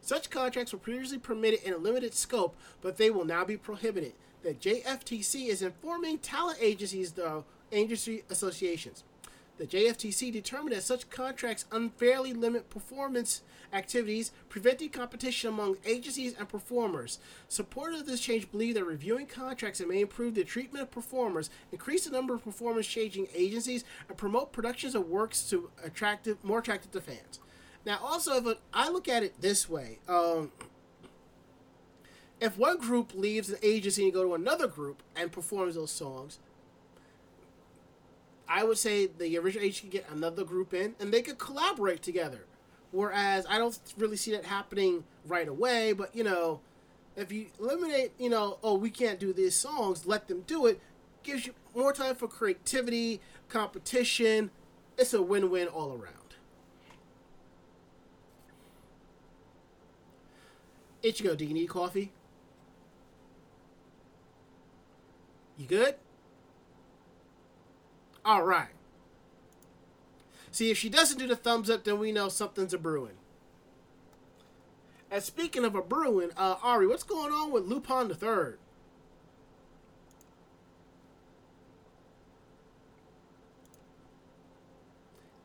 Speaker 2: Such contracts were previously permitted in a limited scope, but they will now be prohibited. The JFTC is informing talent agencies, though, industry associations. The JFTC determined that such contracts unfairly limit performance activities, preventing competition among agencies and performers. Supporters of this change believe that reviewing contracts may improve the treatment of performers, increase the number of performance changing agencies, and promote productions of works to attractive, more attractive to fans. Now, also, if I look at it this way, um, if one group leaves an agency and go to another group and performs those songs, I would say the original agency could get another group in and they could collaborate together. Whereas I don't really see that happening right away, but you know, if you eliminate, you know, oh, we can't do these songs, let them do it, gives you more time for creativity, competition. It's a win win all around. Ichigo, do you need coffee? You good? All right. See, if she doesn't do the thumbs up, then we know something's a brewing. And speaking of a brewing, uh, Ari, what's going on with Lupin the Third?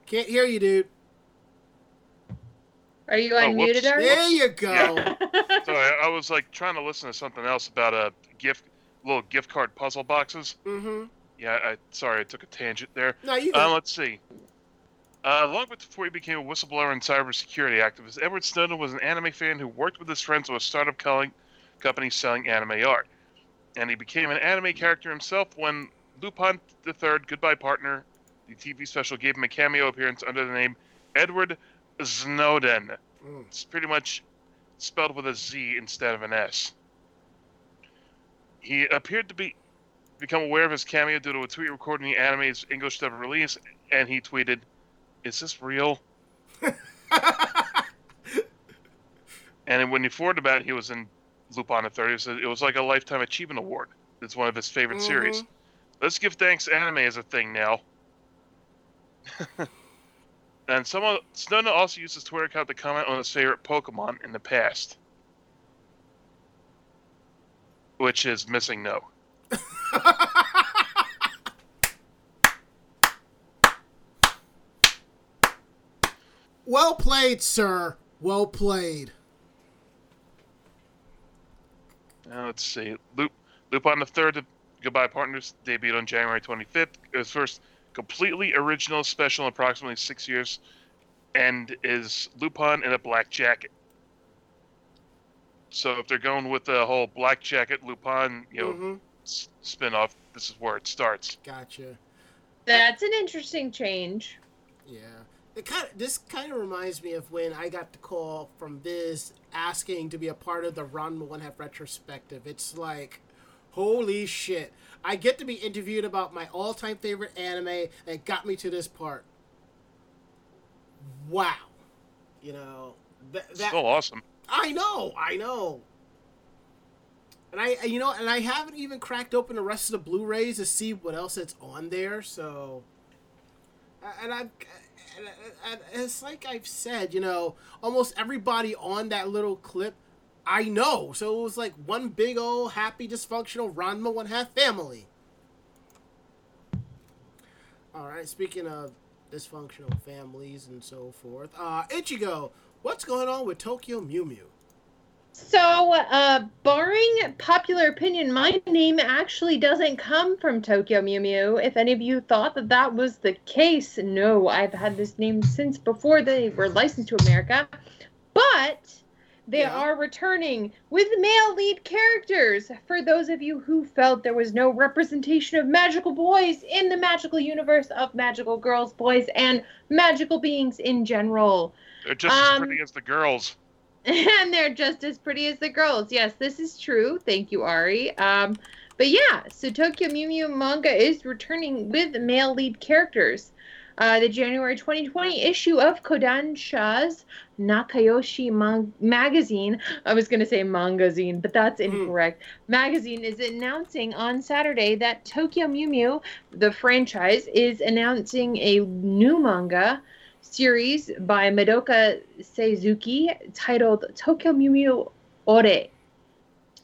Speaker 2: Can't hear you, dude.
Speaker 4: Are you
Speaker 3: Oh,
Speaker 4: unmuted,
Speaker 3: whoops.
Speaker 4: Ari?
Speaker 2: There you go.
Speaker 3: So I, I was like trying to listen to something else about a gift, little gift card puzzle boxes.
Speaker 2: mm-hmm.
Speaker 3: Yeah, I sorry I took a tangent there.
Speaker 2: No, you.
Speaker 3: Uh, let's see. Uh, long before he became a whistleblower and cybersecurity activist, Edward Snowden was an anime fan who worked with his friends at a startup calling, company selling anime art. And he became an anime character himself when Lupin III, Goodbye Partner, the TV special, gave him a cameo appearance under the name Edward Snowden.
Speaker 2: Mm.
Speaker 3: It's pretty much spelled with a Z instead of an S. He appeared to be become aware of his cameo due to a tweet recording the anime's English dub release, and he tweeted, "Is this real?" And when he forwarded about it, he was in Lupin the Third. He said it was like a lifetime achievement award. It's one of his favorite series.
Speaker 2: Mhm.
Speaker 3: Let's give thanks. Anime is a thing now. and someone Snowden also used his Twitter account to comment on his favorite Pokemon in the past, which is MissingNo.
Speaker 2: well played, sir. Well played.
Speaker 3: Now let's see. Loop Loop on the Third, Goodbye Partners, debuted on January 25th. It was first completely original special in approximately six years, and is Lupin in a black jacket. So if they're going with the whole black jacket Lupin, you know,
Speaker 2: Mhm.
Speaker 3: s- spin-off, this is where it starts.
Speaker 2: Gotcha.
Speaker 4: That's an interesting change.
Speaker 2: Yeah. It kind of this kind of reminds me of when I got the call from Viz asking to be a part of the Ranma One Half retrospective. It's like, holy shit! I get to be interviewed about my all-time favorite anime that got me to this part. Wow. You know that, that
Speaker 3: Still awesome.
Speaker 2: I know, I know. And I, you know, and I haven't even cracked open the rest of the Blu-rays to see what else that's on there. So, and I'm, and, and it's like I've said, you know, almost everybody on that little clip, I know. So it was like one big old happy dysfunctional Ranma one half family. All right. Speaking of dysfunctional families and so forth, uh, Ichigo, what's going on with Tokyo Mew Mew?
Speaker 4: So, uh, barring popular opinion, my name actually doesn't come from Tokyo Mew Mew. If any of you thought that that was the case, no, I've had this name since before they were licensed to America. But they
Speaker 2: Yeah.
Speaker 4: are returning with male lead characters. For those of you who felt there was no representation of magical boys in the magical universe of magical girls, boys, and magical beings in general
Speaker 3: They're just as
Speaker 4: Um,
Speaker 3: pretty as the girls.
Speaker 4: and they're just as pretty as the girls. Yes, this is true. Thank you, Ari. Um, but yeah, so Tokyo Mew Mew manga is returning with male lead characters. Uh, the January 2020 issue of Kodansha's Nakayoshi Mag- magazine. I was going to say mangazine, but that's
Speaker 2: Hmm.
Speaker 4: incorrect. Magazine is announcing on Saturday that Tokyo Mew Mew, the franchise, is announcing a new manga series by Madoka Seizuki titled Tokyo Mew Mew Ore.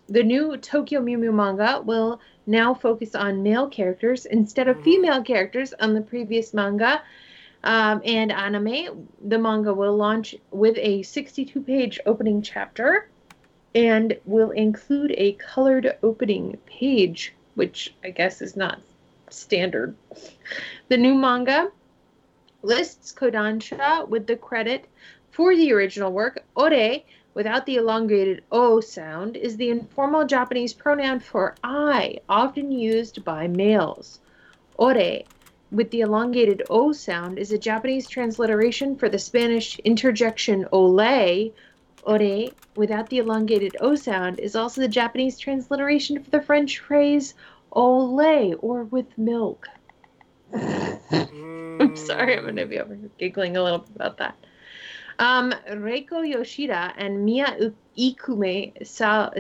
Speaker 4: The new Tokyo Mew Mew manga will now focus on male characters instead of
Speaker 2: Mhm.
Speaker 4: female characters on the previous manga um, and anime. The manga will launch with a 62 page opening chapter and will include a colored opening page, which I guess is not standard. The new manga lists Kodansha with the credit for the original work. Ore, without the elongated O sound, is the informal Japanese pronoun for I, often used by males. Ore, with the elongated O sound, is a Japanese transliteration for the Spanish interjection ole. Ore, without the elongated O sound, is also the Japanese transliteration for the French phrase ole, or with milk. I'm sorry, I'm gonna be over giggling a little bit about that. Um, Reiko Yoshida and Mia Ikumi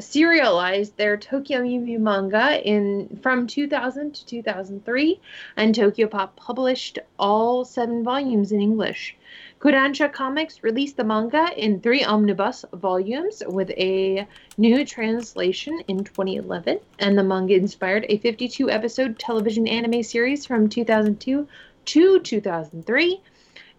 Speaker 4: serialized their Tokyo Mew Mew manga in from 2000 to 2003, and Tokyo Pop published all seven volumes in English. Kodansha Comics released the manga in three omnibus volumes with a new translation in 2011, and the manga inspired a 52 episode television anime series from 2002 to 2003.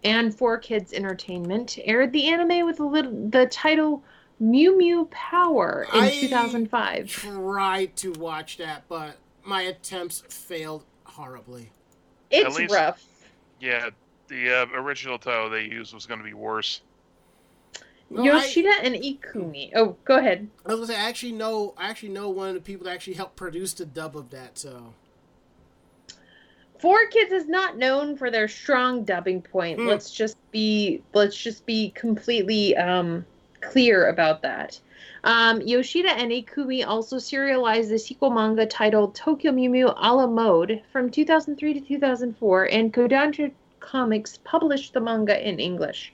Speaker 4: And 4Kids Entertainment aired the anime with the, little, the title Mew Mew Power in
Speaker 2: I
Speaker 4: 2005.
Speaker 2: Tried to watch that, but my attempts failed horribly.
Speaker 4: It's
Speaker 3: least-
Speaker 4: rough.
Speaker 3: Yeah, the uh, original title they used was going to be worse.
Speaker 2: No, I-
Speaker 4: Yoshida and Ikumi. Oh, go ahead.
Speaker 2: I was gonna say, I actually know I actually know one of the people that actually helped produce the dub of that. So
Speaker 4: Four Kids is not known for their strong dubbing point.
Speaker 2: Hmm.
Speaker 4: Let's just be let's just be completely um, clear about that. Um, Yoshida and Ikumi also serialized the sequel manga titled Tokyo Mew Mew a la mode from 2003 to 2004, and Kodansha Comics published the manga in English.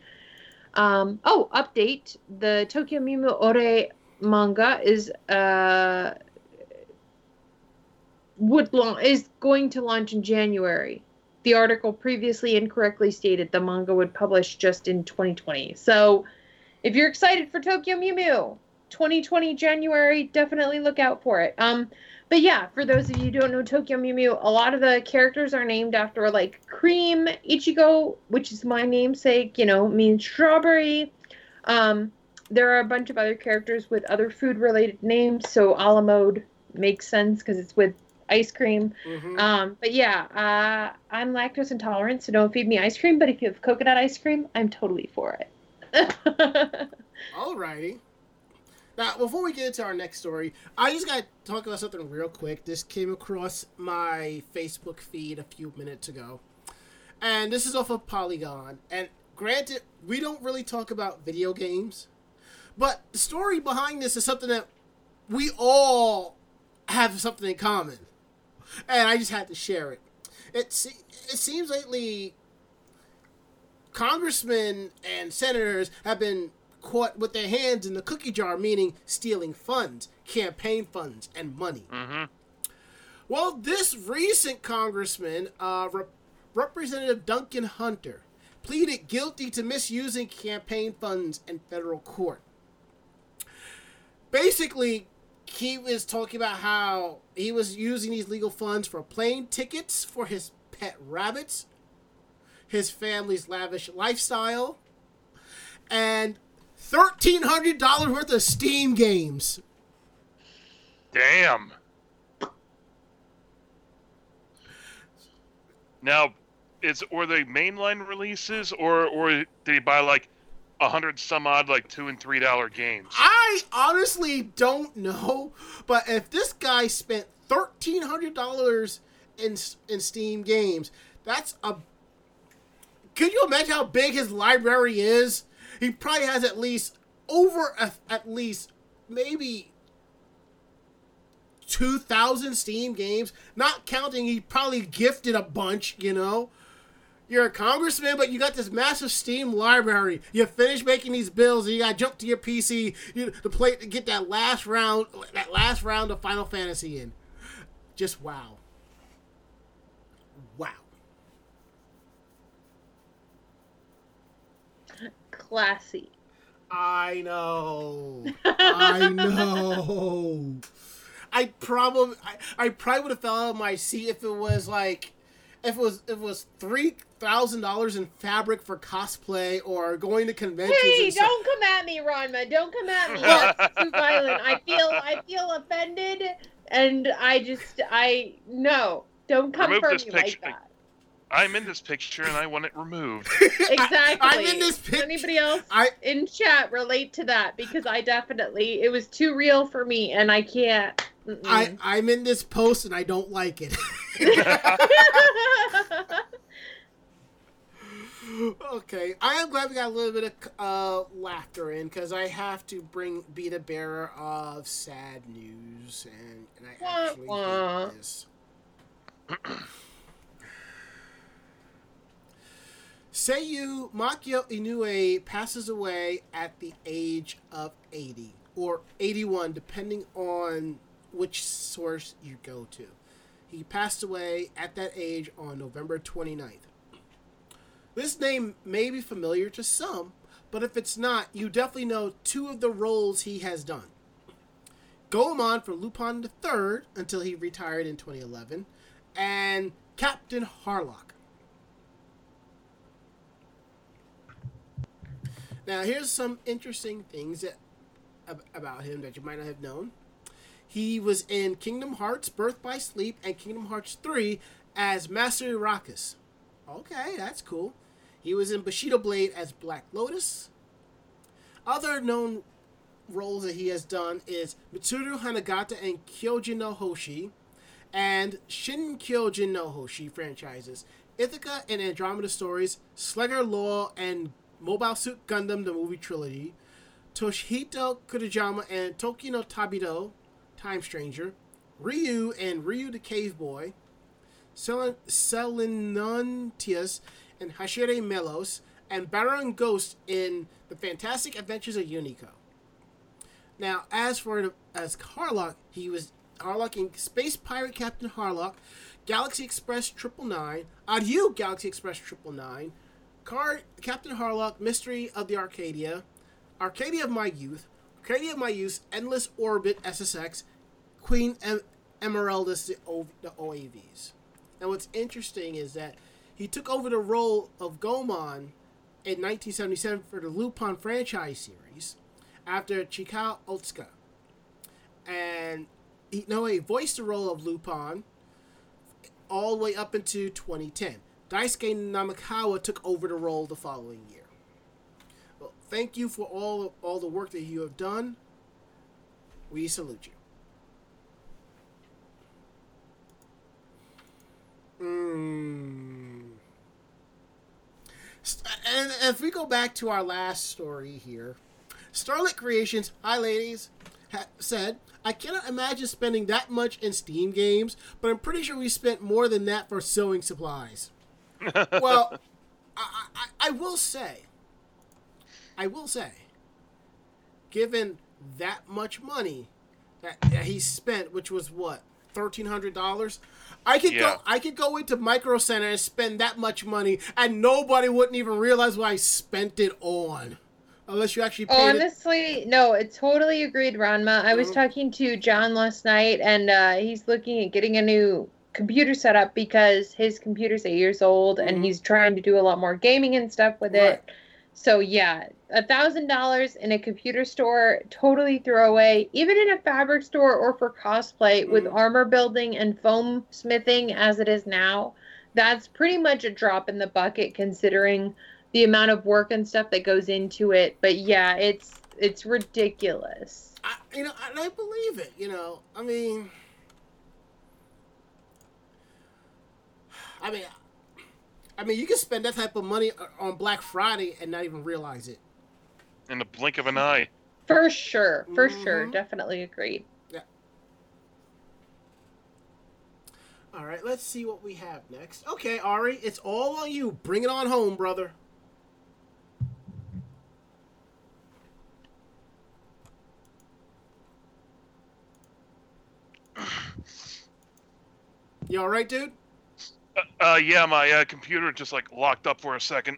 Speaker 4: Um, oh, update: the Tokyo Mew Mew Ore manga is uh, would launch is going to launch in January. The article previously incorrectly stated the manga would publish just in 2020. So, if you're excited for Tokyo Mew Mew, 2020 January, definitely look out for it. Um, but yeah, for those of you who don't know Tokyo Mew Mew, a lot of the characters are named after like Cream, Ichigo, which is my namesake, you know, means strawberry. Um, there are a bunch of other characters with other food related names, so a la mode makes sense because it's with ice cream.
Speaker 2: mhm.
Speaker 4: Um, but yeah, uh, I'm lactose intolerant, so don't feed me ice cream. But if you have coconut ice cream, I'm totally for it.
Speaker 2: Alrighty. Now, before we get into our next story, I just got to talk about something real quick. This came across my Facebook feed a few minutes ago. And this is off of Polygon. And granted, we don't really talk about video games. But the story behind this is something that we all have something in common. And I just had to share it. It, se- it seems lately congressmen and senators have been caught with their hands in the cookie jar, meaning stealing funds, campaign funds, and money.
Speaker 3: hmm
Speaker 2: Well, this recent congressman, uh, Rep- Representative Duncan Hunter, pleaded guilty to misusing campaign funds in federal court. Basically, he was talking about how he was using these legal funds for plane tickets for his pet rabbits, his family's lavish lifestyle, and $1,300 worth of Steam games.
Speaker 3: Damn. Now, is were they mainline releases or or did he buy like a hundred some odd like two and three dollar games?
Speaker 2: I honestly don't know, but if this guy spent thirteen hundred dollars in in Steam games, that's a. Could you imagine how big his library is? He probably has at least over a, at least maybe two thousand Steam games. Not counting, he probably gifted a bunch. You know. You're a congressman, but you got this massive Steam library. You finish making these bills, and you got to jump to your PC you, to play to get that last round, that last round of Final Fantasy in. Just wow.
Speaker 4: Classy.
Speaker 2: I know, I know. I probably, I, I probably would have fell out of my seat if it was like, if it was, if it was three thousand dollars in fabric for cosplay or going to conventions.
Speaker 4: Hey,
Speaker 2: and
Speaker 4: don't come at me, Ranma. Don't come at me. That's too violent. I feel I feel offended, and I just I no. Don't come
Speaker 3: Remove
Speaker 4: for me
Speaker 3: picture.
Speaker 4: like that.
Speaker 3: I'm in this picture and I want it removed.
Speaker 4: Exactly.
Speaker 2: I'm in this picture.
Speaker 4: Anybody else
Speaker 2: I
Speaker 4: in chat relate to that? Because I definitely it was too real for me, and I can't. mm-mm.
Speaker 2: I I'm in this post and I don't like it. okay, I am glad we got a little bit of uh, laughter in because I have to bring be the bearer of sad news, and, and I
Speaker 4: Wah,
Speaker 2: actually
Speaker 4: wah.
Speaker 2: hate this. Seiyu Makio Inoue passes away at the age of 80. or 81, depending on which source you go to. He passed away at that age on November 29th. This name may be familiar to some, but if it's not, you definitely know two of the roles he has done. Goemon for Lupin III until he retired in 2011, and Captain Harlock. Now, here's some interesting things that, ab- about him that you might not have known. He was in Kingdom Hearts Birth by Sleep and Kingdom Hearts 3 as Master Eraqus. Okay, that's cool. He was in Bushido Blade as Black Lotus. Other known roles that he has done is Mitsuru Hanagata and Kyojin no Hoshi and Shin Kyojin no Hoshi franchises, Ithaca and Andromeda Stories, Slugger Law and Mobile Suit Gundam the movie trilogy, Toshihito Kurajama and Toki no Tabido, Time Stranger, Ryu and Ryu the Cave Boy, Sel- Selinuntius and Hashire Melos, and Baron Ghost in The Fantastic Adventures of Unico. Now, as for as Harlock, he was Harlock in Space Pirate Captain Harlock, Galaxy Express Triple Nine, Adieu Galaxy Express Triple Nine, Car- Captain Harlock, Mystery of the Arcadia, Arcadia of My Youth, Arcadia of My Youth, Endless Orbit SSX, Queen em- Emeraldas, the, o- the OAVs. And what's interesting is that he took over the role of Goemon in 1977 for the Lupin franchise series after Chikao Otsuka. And he, no, he voiced the role of Lupin all the way up into 2010. Daisuke Namikawa took over the role the following year. Well, thank you for all all the work that you have done. We salute you. Mm. And if we go back to our last story here, Starlit Creations, hi ladies, ha- said, I cannot imagine spending that much in Steam games, but I'm pretty sure we spent more than that for sewing supplies. well, I, I, I will say, I will say, given that much money that, that he spent, which was what thirteen hundred dollars, I could
Speaker 3: Yeah.
Speaker 2: go. I could go into Micro Center and spend that much money, and nobody wouldn't even realize what I spent it on, unless you actually paid it.
Speaker 4: Honestly, no, it totally agreed, Ranma. I was talking to John last night, and uh, he's looking at getting a new computer set up because his computer's eight years old,
Speaker 2: Mhm.
Speaker 4: and he's trying to do a lot more gaming and stuff with
Speaker 2: Right.
Speaker 4: it. So yeah, a thousand dollars in a computer store, totally throwaway. Even in a fabric store or for cosplay with
Speaker 2: Mhm.
Speaker 4: armor building and foam smithing as it is now, that's pretty much a drop in the bucket considering the amount of work and stuff that goes into it. But yeah, it's it's ridiculous.
Speaker 2: I, you know, and I believe it. You know, I mean, I mean, I mean, you can spend that type of money on Black Friday and not even realize it.
Speaker 3: in the blink of an eye.
Speaker 4: For sure, for sure,
Speaker 2: Mhm.
Speaker 4: definitely agreed. Yeah.
Speaker 2: All right, let's see what we have next. Okay, Ari, it's all on you. Bring it on home, brother. You all right, dude?
Speaker 3: Uh, uh yeah, my uh, computer just like locked up for a second.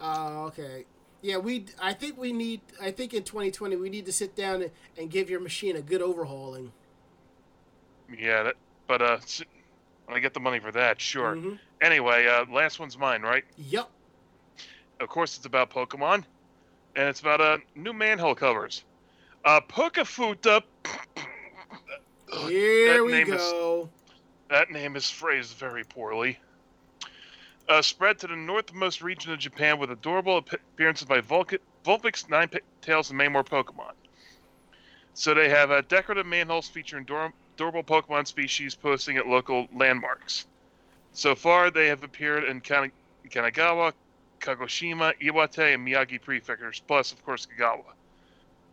Speaker 2: Oh, okay. Yeah, we. I think we need. I think in 2020 we need to sit down and, and give your machine a good overhauling.
Speaker 3: Yeah, that, but uh, when I get the money for that, sure.
Speaker 2: Mhm.
Speaker 3: Anyway, uh, last one's mine, right?
Speaker 2: Yep.
Speaker 3: Of course, it's about Pokemon, and it's about uh, new manhole covers. Uh, Pokefuta. Ugh,
Speaker 2: Here we
Speaker 3: name is-
Speaker 2: go.
Speaker 3: That name is phrased very poorly. Uh, spread to the northmost region of Japan with adorable appearances by Vulc- Vulpix, tails, and many more Pokemon. So they have uh, decorative manholes featuring ador- adorable Pokemon species posting at local landmarks. So far, they have appeared in Kana- Kanagawa, Kagoshima, Iwate, and Miyagi prefectures, plus, of course, Kagawa,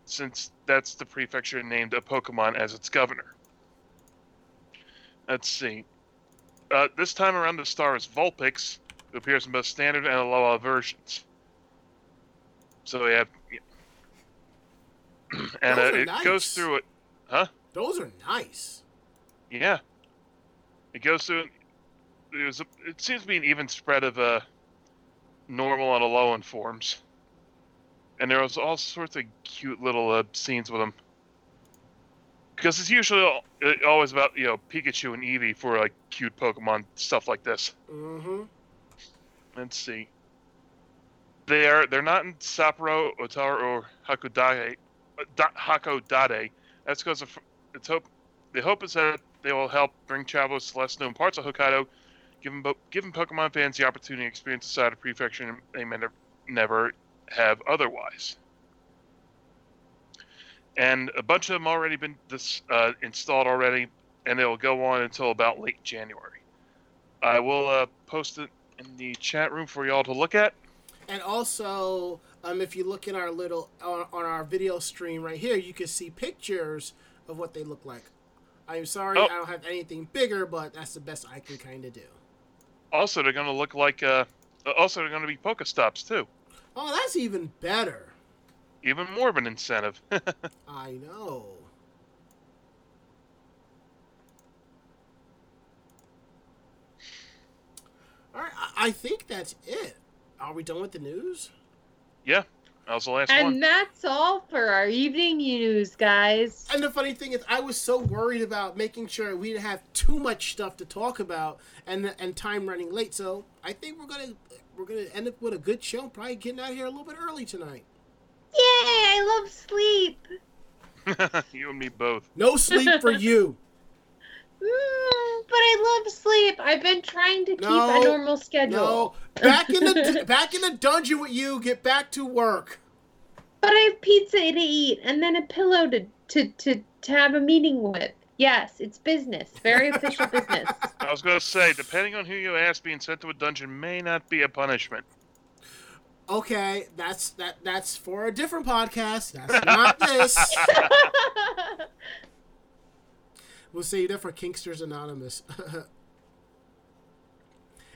Speaker 3: since that's the prefecture named a Pokemon as its governor. Let's see. Uh, this time around, the star is Vulpix, who appears in both standard and Alola versions. So we have. and
Speaker 2: Those
Speaker 3: uh, it
Speaker 2: nice.
Speaker 3: goes through it. Huh?
Speaker 2: Those are nice.
Speaker 3: Yeah. It goes through. It, was a, it seems to be an even spread of uh, normal and end forms. And there was all sorts of cute little uh, scenes with them. Because it's usually always about you know Pikachu and Eevee for like cute Pokemon stuff like this.
Speaker 2: Mm-hmm.
Speaker 3: Let's see. They are they're not in Sapporo, Otaru, or Hakodate. uh, Hakodate. That's because of it's hope. The hope is that they will help bring travelers to less known parts of Hokkaido, giving giving Pokemon fans the opportunity to experience a side of prefecture they may never have otherwise. And a bunch of them already been this uh, installed already, and they will go on until about late January. I will uh, post it in the chat room for y'all to look at.
Speaker 2: And also, um, if you look in our little on, on our video stream right here, you can see pictures of what they look like. I'm sorry,
Speaker 3: Oh.
Speaker 2: I don't have anything bigger, but that's the best I can kind of do.
Speaker 3: Also, they're going to look like. Uh, uh, also, they're going to be Pokestops too.
Speaker 2: Oh, that's even better.
Speaker 3: Even more of an incentive.
Speaker 2: I know. All right, I, I think that's it. Are we done with the news?
Speaker 3: yeah, that was the last
Speaker 4: And
Speaker 3: one.
Speaker 4: And that's all for our evening news, guys.
Speaker 2: And the funny thing is, I was so worried about making sure we didn't have too much stuff to talk about, and and time running late. So I think we're gonna we're gonna end up with a good show. Probably getting out of here a little bit early tonight.
Speaker 4: Yay! I love sleep.
Speaker 3: you and me both.
Speaker 2: No sleep for you.
Speaker 4: Mm, but I love sleep. I've been trying to keep
Speaker 2: No,
Speaker 4: a normal schedule.
Speaker 2: No, back in the back in the dungeon with you. Get back to work.
Speaker 4: But I have pizza to eat and then a pillow to to to, to have a meeting with. Yes, it's business. Very official business.
Speaker 3: I was going to say, depending on who you ask, being sent to a dungeon may not be a punishment.
Speaker 2: Okay, that's that that's for a different podcast. That's not this. We'll save that for Kinksters Anonymous.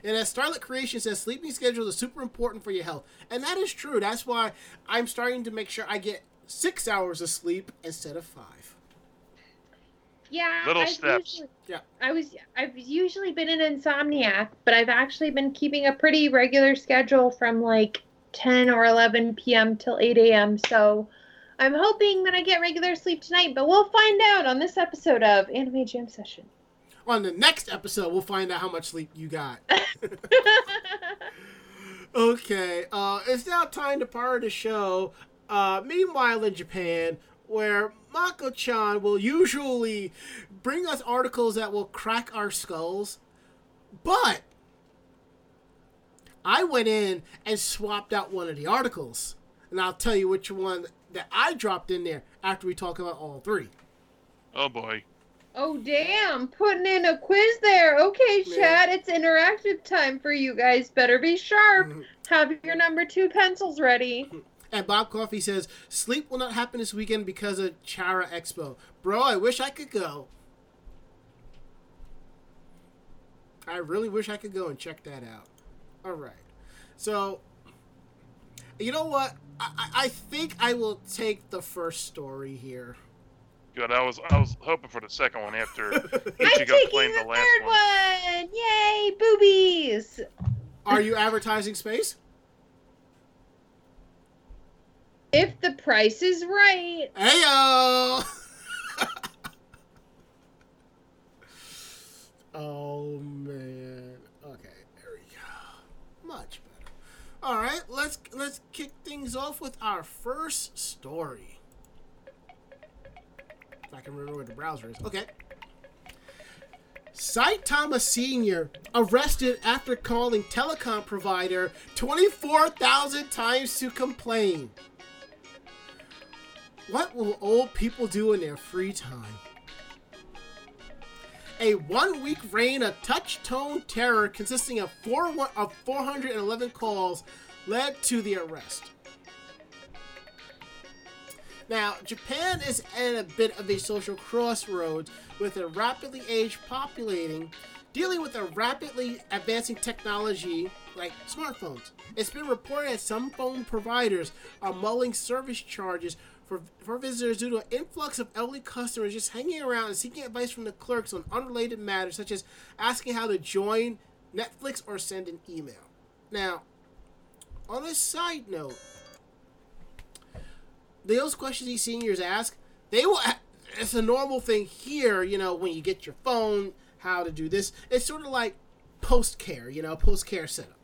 Speaker 2: and as Starlit Creation says, sleeping schedules are super important for your health. And that is true. That's why I'm starting to make sure I get six hours of sleep instead of five.
Speaker 4: Yeah,
Speaker 3: Little
Speaker 4: I've
Speaker 3: steps.
Speaker 4: Usually,
Speaker 2: Yeah.
Speaker 4: I was. I've usually been an insomniac, but I've actually been keeping a pretty regular schedule from like 10 or 11 p.m. till 8 a.m. So I'm hoping that I get regular sleep tonight, but we'll find out on this episode of Anime Jam Session.
Speaker 2: On the next episode, we'll find out how much sleep you got. Okay, uh, it's now time to part of the show. Uh, meanwhile, in Japan, where Mako-chan will usually bring us articles that will crack our skulls, but I went in and swapped out one of the articles, and I'll tell you which one that I dropped in there after we talk about all three.
Speaker 3: Oh boy.
Speaker 4: oh damn! Putting in a quiz there. Okay,
Speaker 2: Yeah.
Speaker 4: Chad, it's interactive time for you guys. Better be sharp.
Speaker 2: Mhm.
Speaker 4: Have your number two pencils ready.
Speaker 2: And Bob Coffee says, Sleep will not happen this weekend because of Chara Expo. Bro, I wish I could go. I really wish I could go and check that out. All right. So, you know what? I, I- I think I will take the first story here.
Speaker 3: Good. I was I was hoping for the second one after
Speaker 4: I'm
Speaker 3: Ichigo
Speaker 4: taking
Speaker 3: claimed
Speaker 4: the
Speaker 3: the last
Speaker 4: third
Speaker 3: one.
Speaker 4: one. Yay, boobies!
Speaker 2: Are you advertising space?
Speaker 4: If the price is right.
Speaker 2: Heyo! oh man. Okay, there we go. Much better. All right, let's let's kick things off with our first story. If I can remember where the browser is. Okay. Saitama Sr. arrested after calling telecom provider 24,000 times to complain. What will old people do in their free time? A one week reign of touch tone terror consisting of, four, of 411 calls led to the arrest. Now, Japan is at a bit of a social crossroads with a rapidly aged populating, dealing with a rapidly advancing technology like smartphones. It's been reported that some phone providers are mulling service charges for, for visitors due to an influx of elderly customers just hanging around and seeking advice from the clerks on unrelated matters, such as asking how to join Netflix or send an email. Now, on a side note, those questions these seniors ask, they will. It's a normal thing here, you know, when you get your phone, how to do this. It's sort of like post care, you know, post care setup.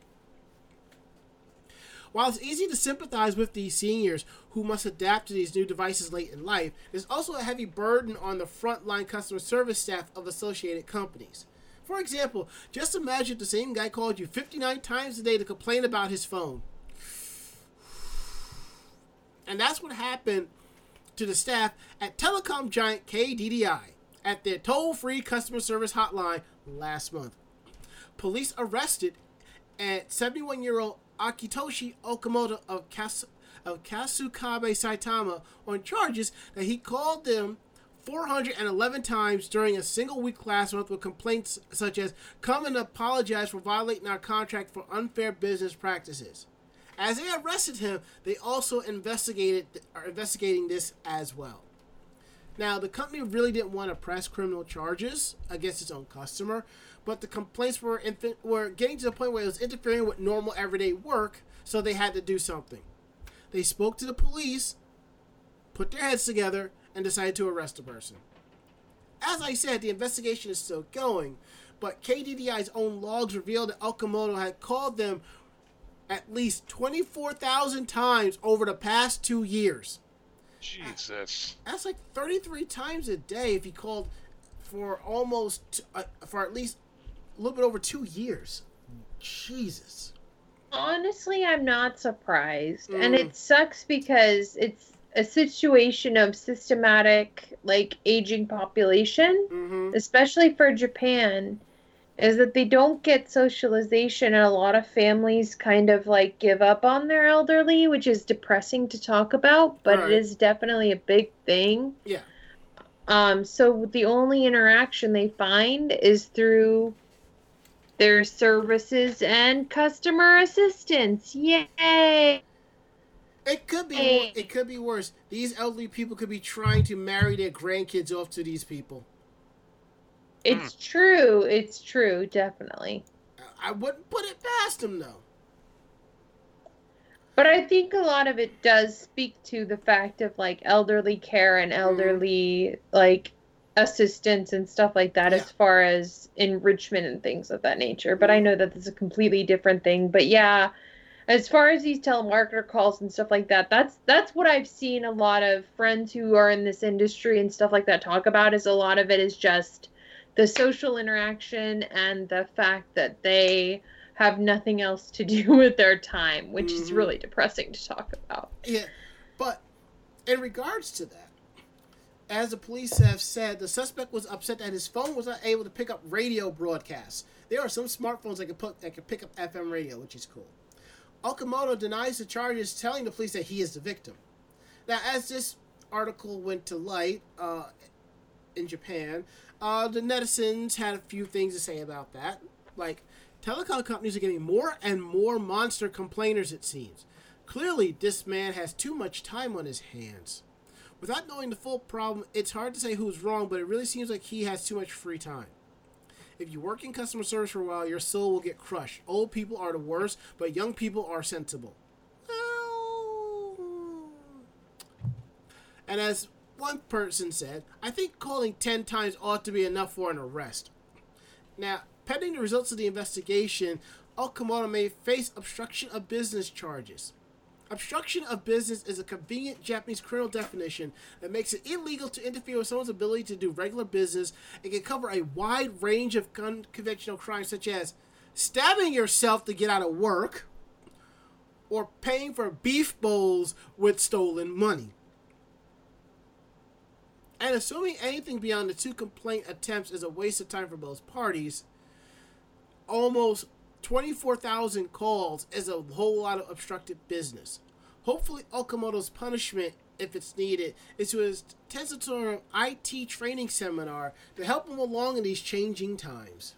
Speaker 2: While it's easy to sympathize with these seniors who must adapt to these new devices late in life, there's also a heavy burden on the frontline customer service staff of associated companies. For example, just imagine the same guy called you 59 times a day to complain about his phone. And that's what happened to the staff at telecom giant KDDI at their toll free customer service hotline last month. Police arrested at 71 year old Akitoshi Okamoto of, Kas- of Kasukabe Saitama on charges that he called them 411 times during a single week last month with complaints such as come and apologize for violating our contract for unfair business practices. As they arrested him, they also investigated are investigating this as well. Now, the company really didn't want to press criminal charges against its own customer, but the complaints were were getting to the point where it was interfering with normal everyday work, so they had to do something. They spoke to the police, put their heads together, and decided to arrest the person. As I said, the investigation is still going, but KDDI's own logs revealed that Okamoto had called them at least 24,000 times over the past two years.
Speaker 3: Jesus.
Speaker 2: That's like 33 times a day if he called for almost, uh, for at least a little bit over two years. Jesus.
Speaker 4: Honestly, I'm not surprised. And
Speaker 2: Mm.
Speaker 4: it sucks because it's a situation of systematic, like, aging population,
Speaker 2: Mm-hmm.
Speaker 4: especially for Japan, is that they don't get socialization, and a lot of families kind of like give up on their elderly, which is depressing to talk about, but
Speaker 2: Right.
Speaker 4: it is definitely a big thing.
Speaker 2: Yeah.
Speaker 4: Um, so the only interaction they find is through their services and customer assistance. Yay!
Speaker 2: It could be.
Speaker 4: Hey.
Speaker 2: It could be worse. These elderly people could be trying to marry their grandkids off to these people.
Speaker 4: It's hmm. true. It's true. Definitely.
Speaker 2: I wouldn't put it past them though.
Speaker 4: But I think a lot of it does speak to the fact of like elderly care and hmm. elderly like assistance and stuff like that
Speaker 2: Yeah.
Speaker 4: as far as enrichment and things of that nature. But I know that it's a completely different thing. But yeah, as far as these telemarketer calls and stuff like that, that's that's what I've seen a lot of friends who are in this industry and stuff like that talk about is a lot of it is just the social interaction and the fact that they have nothing else to do with their time, which is
Speaker 2: Mhm.
Speaker 4: really depressing to talk about.
Speaker 2: Yeah, but in regards to that, as the police have said, the suspect was upset that his phone was not able to pick up radio broadcasts. There are some smartphones that can put that can pick up FM radio, which is cool. Okamoto denies the charges, telling the police that he is the victim. Now, as this article went to light uh, in Japan, uh, the netizens had a few things to say about that. Like, telecom companies are getting more and more monster complainers, it seems. Clearly, this man has too much time on his hands. Without knowing the full problem, it's hard to say who's wrong, but it really seems like he has too much free time. If you work in customer service for a while, your soul will get crushed. Old people are the worst, but young people are sensible. And as one person said, I think calling 10 times ought to be enough for an arrest. Now, pending the results of the investigation, Okamoto may face obstruction of business charges. Obstruction of business is a convenient Japanese criminal definition that makes it illegal to interfere with someone's ability to do regular business and can cover a wide range of unconventional crimes such as stabbing yourself to get out of work or paying for beef bowls with stolen money. And assuming anything beyond the two complaint attempts is a waste of time for both parties, almost 24,000 calls is a whole lot of obstructed business. Hopefully, Okamoto's punishment, if it's needed, is to attend to an IT training seminar to help him along in these changing times.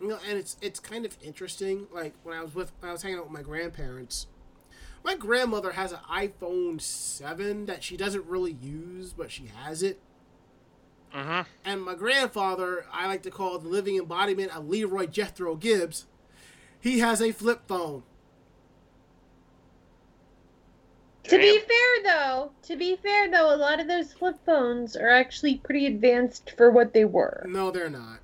Speaker 2: You know, and it's it's kind of interesting. Like when I was with when I was hanging out with my grandparents, My grandmother has an iPhone 7 that she doesn't really use, but she has it.
Speaker 3: Mm-hmm.
Speaker 2: And my grandfather, I like to call the living embodiment of Leroy Jethro Gibbs, he has a flip phone.
Speaker 4: To be fair, though, to be fair though, a lot of those flip phones are actually pretty advanced for what they were.
Speaker 2: No, they're not.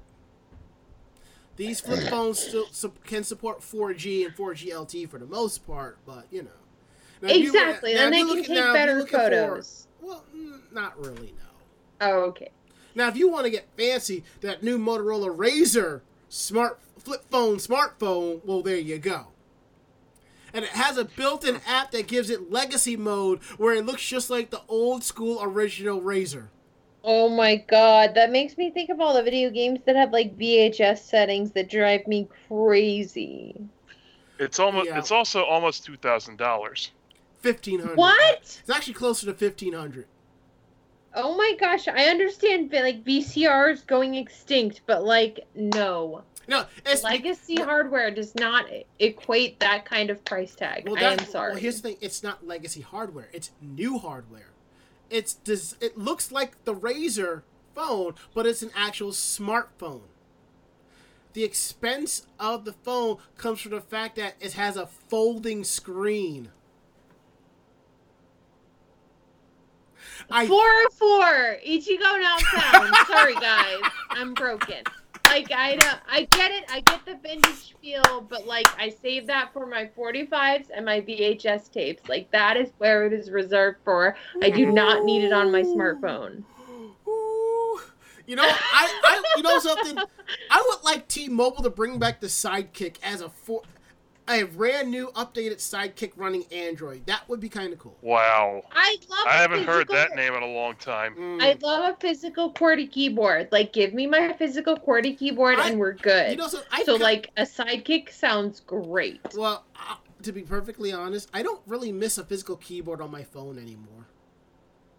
Speaker 2: These flip phones still su- can support 4G and 4G LTE for the most part, but you know. Now, if you
Speaker 4: Exactly,
Speaker 2: now,
Speaker 4: and they can
Speaker 2: look
Speaker 4: take
Speaker 2: now,
Speaker 4: better
Speaker 2: looking for-
Speaker 4: photos.
Speaker 2: well, mm, not really, no.
Speaker 4: Oh, okay.
Speaker 2: Now, if you want to get fancy, that new Motorola Razr smart flip phone smartphone, well, there you go. And it has a built-in app that gives it legacy mode, where it looks just like the old school original Razr.
Speaker 4: Oh my god, that makes me think of all the video games that have like VHS settings that drive me crazy.
Speaker 3: It's almost.
Speaker 2: Yeah.
Speaker 3: It's also almost two thousand dollars.
Speaker 2: Fifteen hundred.
Speaker 4: What?
Speaker 2: It's actually closer to fifteen hundred.
Speaker 4: Oh my gosh, I understand vi- like VCRs going extinct, but like no.
Speaker 2: No, it's
Speaker 4: Legacy hardware does not equate that kind of price tag.
Speaker 2: Well,
Speaker 4: I am sorry.
Speaker 2: Well, here's the thing: it's not legacy hardware; it's new hardware. It's des- It looks like the Razr phone, but it's an actual smartphone. The expense of the phone comes from the fact that it has a folding screen. I
Speaker 4: 404 Ichigo not found. Sorry guys, I'm broken. Like I don't, I get it. I get the vintage feel, but like I save that for my 45s and my VHS tapes. Like that is where it is reserved for. I do not need it on my smartphone.
Speaker 2: You know, I, I, you know something. I would like T-Mobile to bring back the Sidekick as a for, a brand new updated Sidekick running Android. That would be kind of cool.
Speaker 3: Wow.
Speaker 4: I love.
Speaker 3: I
Speaker 4: a
Speaker 3: haven't heard that name in a long time.
Speaker 2: Mm.
Speaker 4: I love a physical QWERTY keyboard. Like, give me my physical QWERTY keyboard,
Speaker 2: I-
Speaker 4: and we're good.
Speaker 2: you know, so
Speaker 4: so
Speaker 2: ca-
Speaker 4: like a sidekick sounds great.
Speaker 2: Well, uh, to be perfectly honest, I don't really miss a physical keyboard on my phone anymore.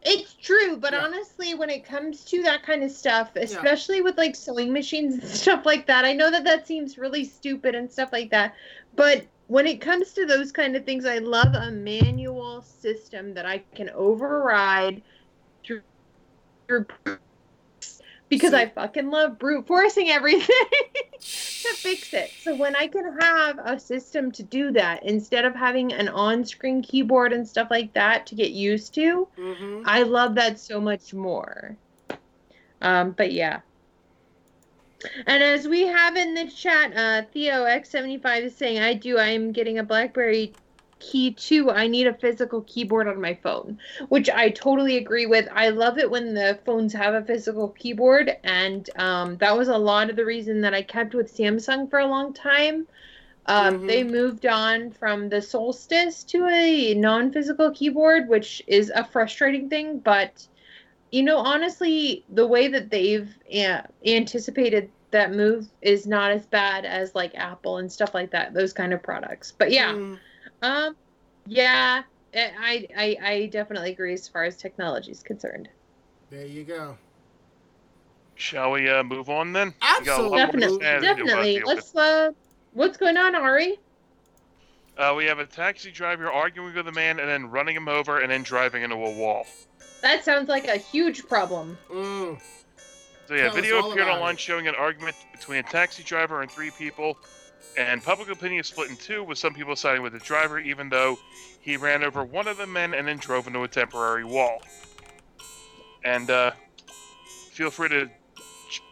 Speaker 4: It's true, but
Speaker 2: Yeah.
Speaker 4: honestly, when it comes to that kind of stuff, especially with like sewing machines and stuff like that, I know that that seems really stupid and stuff like that, but when it comes to those kind of things, I love a manual system that I can override through because
Speaker 2: See-
Speaker 4: I fucking love brute forcing everything to fix it. So when I can have a system to do that instead of having an on-screen keyboard and stuff like that to get used to,
Speaker 2: Mm-hmm.
Speaker 4: I love that so much more. Um, but yeah. And as we have in the chat, uh, Theo X75 is saying, I do, I am getting a Blackberry KEY2. I need a physical keyboard on my phone, which I totally agree with. I love it when the phones have a physical keyboard, and um, that was a lot of the reason that I kept with Samsung for a long time. Um,
Speaker 2: Mhm.
Speaker 4: They moved on from the Solstice to a non physical keyboard, which is a frustrating thing, but you know, honestly, the way that they've uh, anticipated that move is not as bad as like Apple and stuff like that, those kind of products. But yeah,
Speaker 2: Mm,
Speaker 4: um, yeah, I, I, I definitely agree as far as technology is concerned.
Speaker 2: there you go.
Speaker 3: Shall we uh, move on then? We got a lot more
Speaker 4: Definitely,
Speaker 3: to say than we wanna
Speaker 4: definitely. Let's, uh, what's going on, Ari?
Speaker 3: Uh, we have a taxi driver arguing with a man and then running him over and then driving into a wall.
Speaker 4: That sounds like a huge problem.
Speaker 2: Mm.
Speaker 3: So yeah,
Speaker 2: Tell
Speaker 3: video appeared online
Speaker 2: it.
Speaker 3: showing an argument between a taxi driver and three people, and public opinion is split in two, with some people siding with the driver, even though he ran over one of the men and then drove into a temporary wall. And uh, feel free to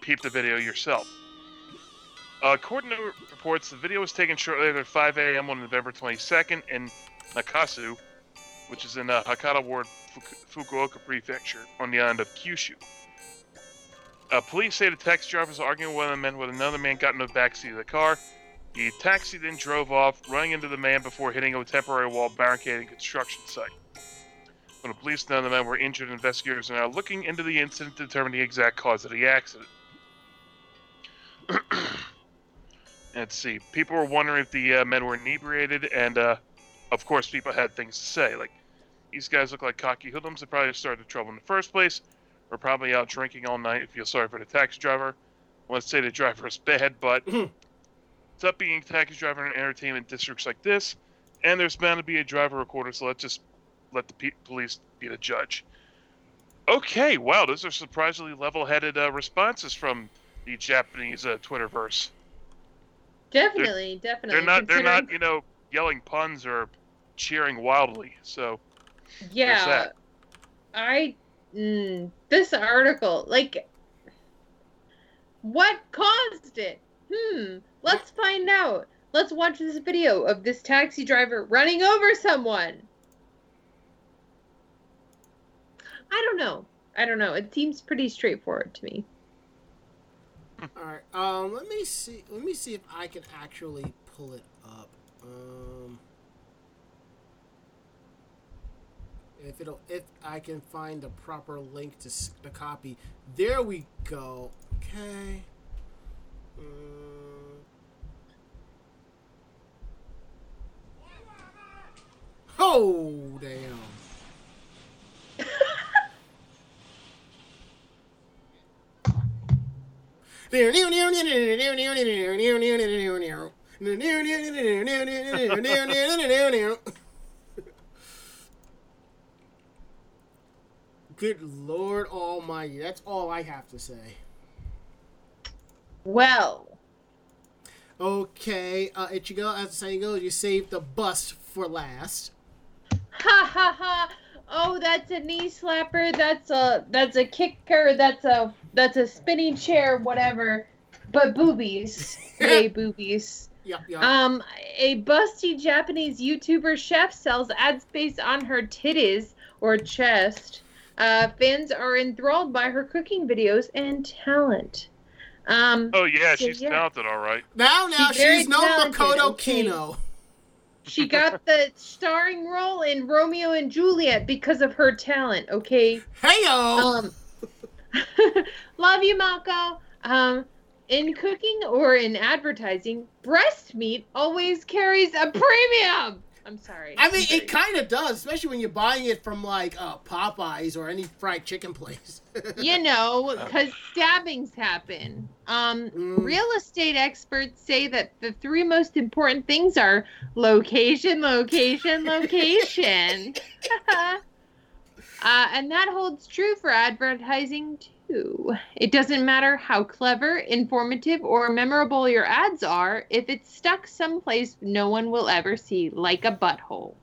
Speaker 3: peep the video yourself. Uh, according to reports, the video was taken shortly after 5 a.m. on November 22nd in Nakasu, which is in uh, Hakata Ward, Fuku- Fukuoka Prefecture, on the island of Kyushu. Uh, police say the taxi driver was arguing with one of the men when another man got in the backseat of the car. The taxi then drove off, running into the man before hitting a temporary wall barricading construction site. When the police know the men were injured, investigators are now looking into the incident to determine the exact cause of the accident. Let's see. People were wondering if the uh, men were inebriated, and uh, of course, people had things to say. Like, these guys look like cocky hoodlums that probably started the trouble in the first place. We're probably out drinking all night. Feel sorry for the taxi driver. Let's say the driver is bad, but. it's up being taxi driver in entertainment districts like this. and there's bound to be a driver recorder, so let's just let the pe- police be the judge. Okay, wow, those are surprisingly level-headed uh, responses from the Japanese uh, Twitterverse.
Speaker 4: Definitely, definitely.
Speaker 3: They're not, they're not, you know, yelling puns or cheering wildly. So
Speaker 4: Yeah,
Speaker 3: that.
Speaker 4: I mm, this article like what caused it? Hmm. Let's find out. Let's watch this video of this taxi driver running over someone. I don't know. I don't know. It seems pretty straightforward to me.
Speaker 2: All right. Um, let me see. Let me see if I can actually pull it up. Um, if it'll, if I can find the proper link to the copy. There we go. Okay. Um, oh damn. Good Lord Almighty. That's all I have to say.
Speaker 4: Well,
Speaker 2: Okay, uh, Ichigo, as the saying goes, you saved the bust for last.
Speaker 4: Ha ha ha. Oh, that's a knee slapper. That's a that's a kicker. That's a that's a spinning chair. Whatever. But boobies. Yay, boobies.
Speaker 2: Yup, yup.
Speaker 4: Um, a busty Japanese YouTuber chef sells ad space on her titties or chest. Uh, fans are enthralled by her cooking videos and talent. Um,
Speaker 3: Oh yeah,
Speaker 4: So,
Speaker 3: she's
Speaker 4: yeah.
Speaker 3: talented, all right.
Speaker 2: now, now,
Speaker 4: she's very
Speaker 2: she's no
Speaker 4: talented,
Speaker 2: Makoto
Speaker 4: okay.
Speaker 2: Kino.
Speaker 4: She got the starring role in Romeo and Juliet because of her talent. Okay.
Speaker 2: Heyo!
Speaker 4: Um, love you, Mako. Um, in cooking or in advertising, breast meat always carries a premium. I'm sorry.
Speaker 2: I mean, it kind of does, especially when you're buying it from like uh, Popeyes or any fried chicken place.
Speaker 4: you know, because stabbings happen. Um,
Speaker 2: Mm.
Speaker 4: real estate experts say that the three most important things are location, location, location. uh, and that holds true for advertising It doesn't matter how clever, informative, or memorable your ads are if it's stuck someplace no one will ever see, like a butthole.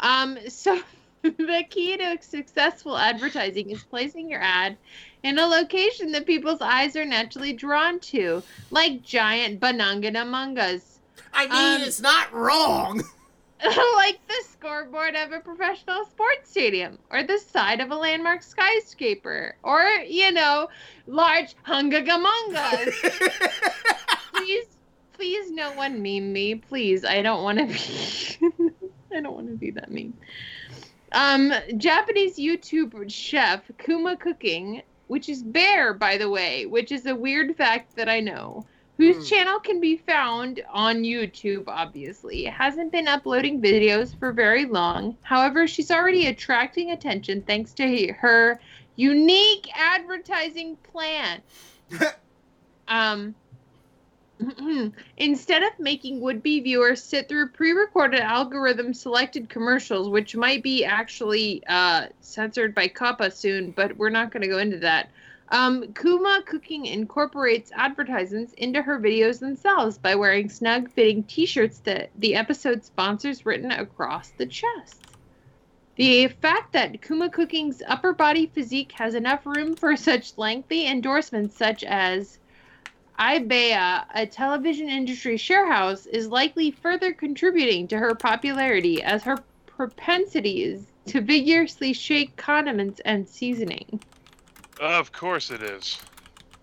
Speaker 4: Um, so the key to successful advertising is placing your ad in a location that people's eyes are naturally drawn to, like giant banangana mangas.
Speaker 2: I mean,
Speaker 4: Um,
Speaker 2: it's not wrong.
Speaker 4: like the scoreboard of a professional sports stadium, or the side of a landmark skyscraper, or, you know, large hungagamangas. please, please, no one meme me. Please, I don't want to be. I don't want to be that mean. Um, Japanese YouTube chef Kuma Cooking, which is Bear, by the way, which is a weird fact that I know, whose
Speaker 2: Hmm.
Speaker 4: channel can be found on YouTube, obviously, hasn't been uploading videos for very long. However, she's already attracting attention thanks to her unique advertising plan. Um, instead of making would-be viewers sit through pre-recorded algorithm selected commercials, which might be actually uh, censored by COPPA soon, but we're not going to go into that. Um, Kuma Cooking incorporates advertisements into her videos themselves by wearing snug-fitting T-shirts that the episode sponsors written across the chest. The fact that Kuma Cooking's upper body physique has enough room for such lengthy endorsements, such as Ibea, a television industry sharehouse, is likely further contributing to her popularity as her propensities to vigorously shake condiments and seasoning.
Speaker 3: Of course it is.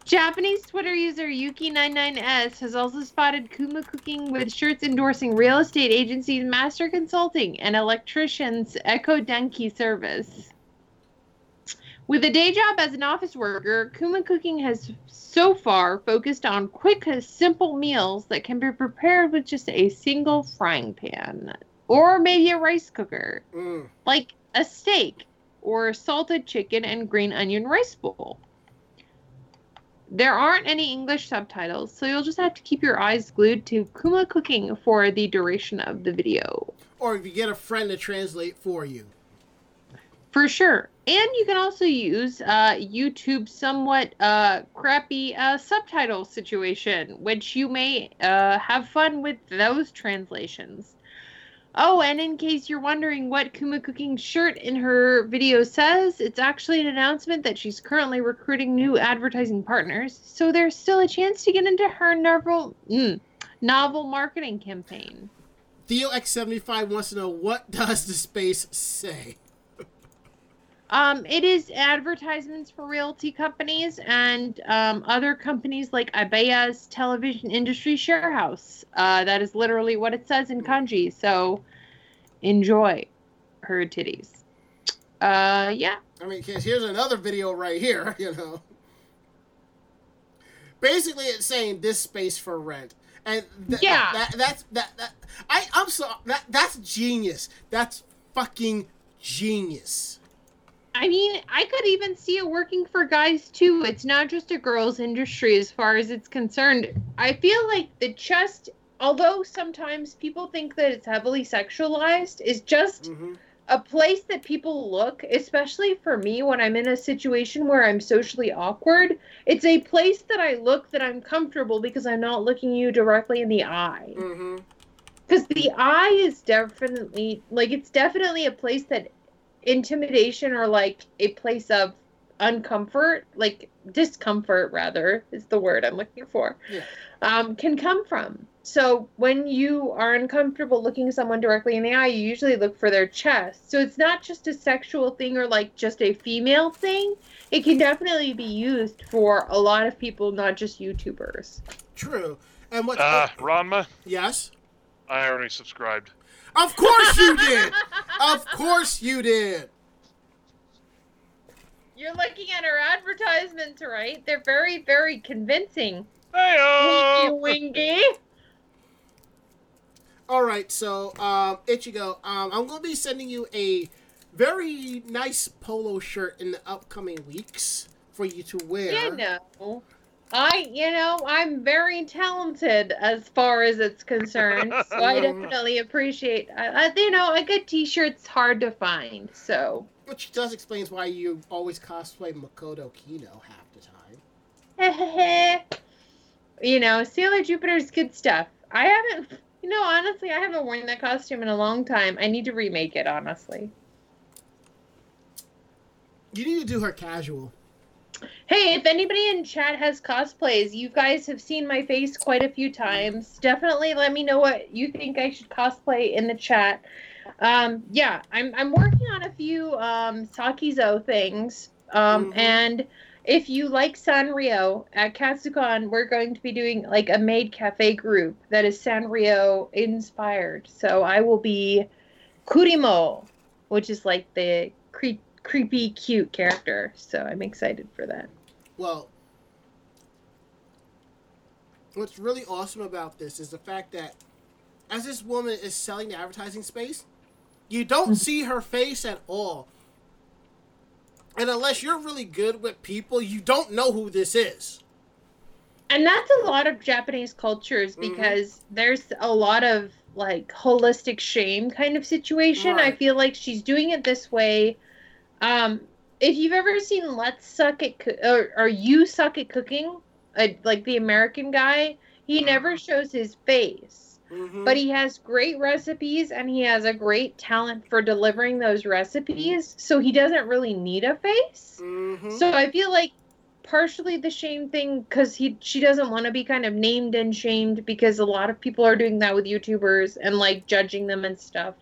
Speaker 4: Japanese Twitter user Yuki99s has also spotted Kuma cooking with shirts endorsing real estate agencies Master Consulting and electricians Echo Denki Service. With a day job as an office worker, Kuma Cooking has so far focused on quick, simple meals that can be prepared with just a single frying pan or maybe a rice cooker,
Speaker 2: Mm.
Speaker 4: like a steak or salted chicken and green onion rice bowl. there aren't any English subtitles, so you'll just have to keep your eyes glued to Kuma cooking for the duration of the video.
Speaker 2: Or if you get a friend to translate for you.
Speaker 4: For sure. And you can also use uh, YouTube's somewhat uh, crappy uh, subtitle situation, which you may uh, have fun with those translations. Oh, and in case you're wondering what Kuma Cooking's shirt in her video says, it's actually an announcement that she's currently recruiting new advertising partners, so there's still a chance to get into her novel, mm, novel marketing campaign.
Speaker 2: Theo X75 wants to know what does the space say?
Speaker 4: Um, it is advertisements for realty companies and um, other companies like Ibea's television industry sharehouse. Uh, that is literally what it says in kanji. So enjoy her titties. Uh, yeah.
Speaker 2: I mean, here's another video right here, you know. Basically, it's saying this space for rent, and th-
Speaker 4: Yeah.
Speaker 2: that, that's that, that I I'm so that that's genius. That's fucking genius.
Speaker 4: I mean, I could even see it working for guys too. It's not just a girls' industry as far as it's concerned. I feel like the chest, although sometimes people think that it's heavily sexualized, is just
Speaker 2: hmm
Speaker 4: a place that people look, especially for me when I'm in a situation where I'm socially awkward. It's a place that I look that I'm comfortable because I'm not looking you directly in the eye. Because the eye is definitely, like, it's definitely a place that intimidation or, like, a place of uncomfort, like, discomfort, rather, is the word I'm looking for,
Speaker 2: Yeah.
Speaker 4: um, can come from. So when you are uncomfortable looking someone directly in the eye, you usually look for their chest. So it's not just a sexual thing or like just a female thing. It can definitely be used for a lot of people, not just YouTubers.
Speaker 2: True. And what?
Speaker 3: Uh, Ranma,
Speaker 2: yes.
Speaker 3: I already subscribed.
Speaker 2: Of course you did. of course you did.
Speaker 4: You're looking at our advertisements, right? They're very, very convincing.
Speaker 3: Hey,
Speaker 4: Winky winky.
Speaker 2: All right, so um, Ichigo, um, I'm going to be sending you a very nice polo shirt in the upcoming weeks for you to wear.
Speaker 4: You know, I, you know, I'm very talented as far as it's concerned. So I definitely appreciate, uh, you know, a good T-shirt's hard to find. So,
Speaker 2: Which does explains why you always cosplay Makoto Kino half the time.
Speaker 4: you know, Sailor Jupiter's good stuff. I haven't, you know, honestly, I haven't worn that costume in a long time. I need to remake it, honestly.
Speaker 2: You need to do her casual.
Speaker 4: Hey, if anybody in chat has cosplays, you guys have seen my face quite a few times. Definitely let me know what you think I should cosplay in the chat. Um, yeah, I'm I'm working on a few um, Sakizo things. Um,
Speaker 2: Mhm.
Speaker 4: and if you like Sanrio at Katsucon, we're going to be doing like a maid cafe group that is Sanrio inspired. So I will be Kuromi, which is like the cre- creepy cute character. So I'm excited for that.
Speaker 2: Well, what's really awesome about this is the fact that as this woman is selling the advertising space, you don't see her face at all. And unless you're really good with people, you don't know who this is.
Speaker 4: And that's a lot of Japanese cultures
Speaker 2: Mhm.
Speaker 4: because there's a lot of like holistic shame kind of situation. I feel like she's doing it this way. Um, if you've ever seen Let's Suck at Coo- or, or You Suck at Cooking, uh, like the American guy, he
Speaker 2: Mhm.
Speaker 4: never shows his face.
Speaker 2: Mm-hmm.
Speaker 4: But he has great recipes and he has a great talent for delivering those recipes. So he doesn't really need a face.
Speaker 2: hmm
Speaker 4: So I feel like partially the shame thing because he she doesn't want to be kind of named and shamed because a lot of people are doing that with YouTubers and like judging them and stuff.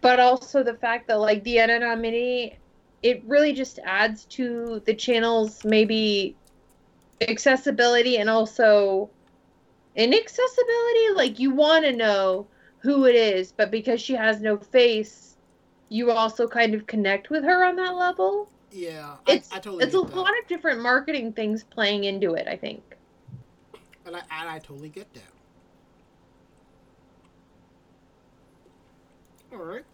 Speaker 4: But also the fact that like the anonymity, it really just adds to the channel's maybe accessibility and also inaccessibility. Like you want to know who it is, but because she has no face, you also kind of connect with her on that level
Speaker 2: yeah,
Speaker 4: it's
Speaker 2: I, I totally
Speaker 4: it's a
Speaker 2: that.
Speaker 4: lot of different marketing things playing into it. I think.
Speaker 2: and I, and I totally get that. All right.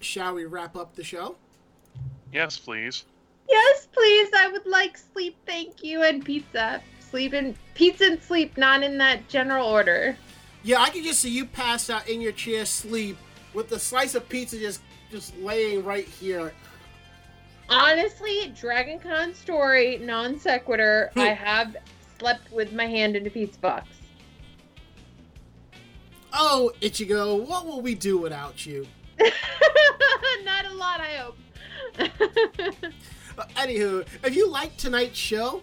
Speaker 2: Shall we wrap up the show?
Speaker 3: Yes, please.
Speaker 4: Yes, please. I would like sleep, thank you, and pizza. Sleep and pizza and sleep, not in that general order.
Speaker 2: Yeah, I can just see you pass out in your chair, sleep, with the slice of pizza just just laying right here.
Speaker 4: Honestly, Dragon Con story, non sequitur. I have slept with my hand in a pizza box.
Speaker 2: Oh, Ichigo, what will we do without you?
Speaker 4: not a lot, I hope.
Speaker 2: Uh, anywho, if you like tonight's show,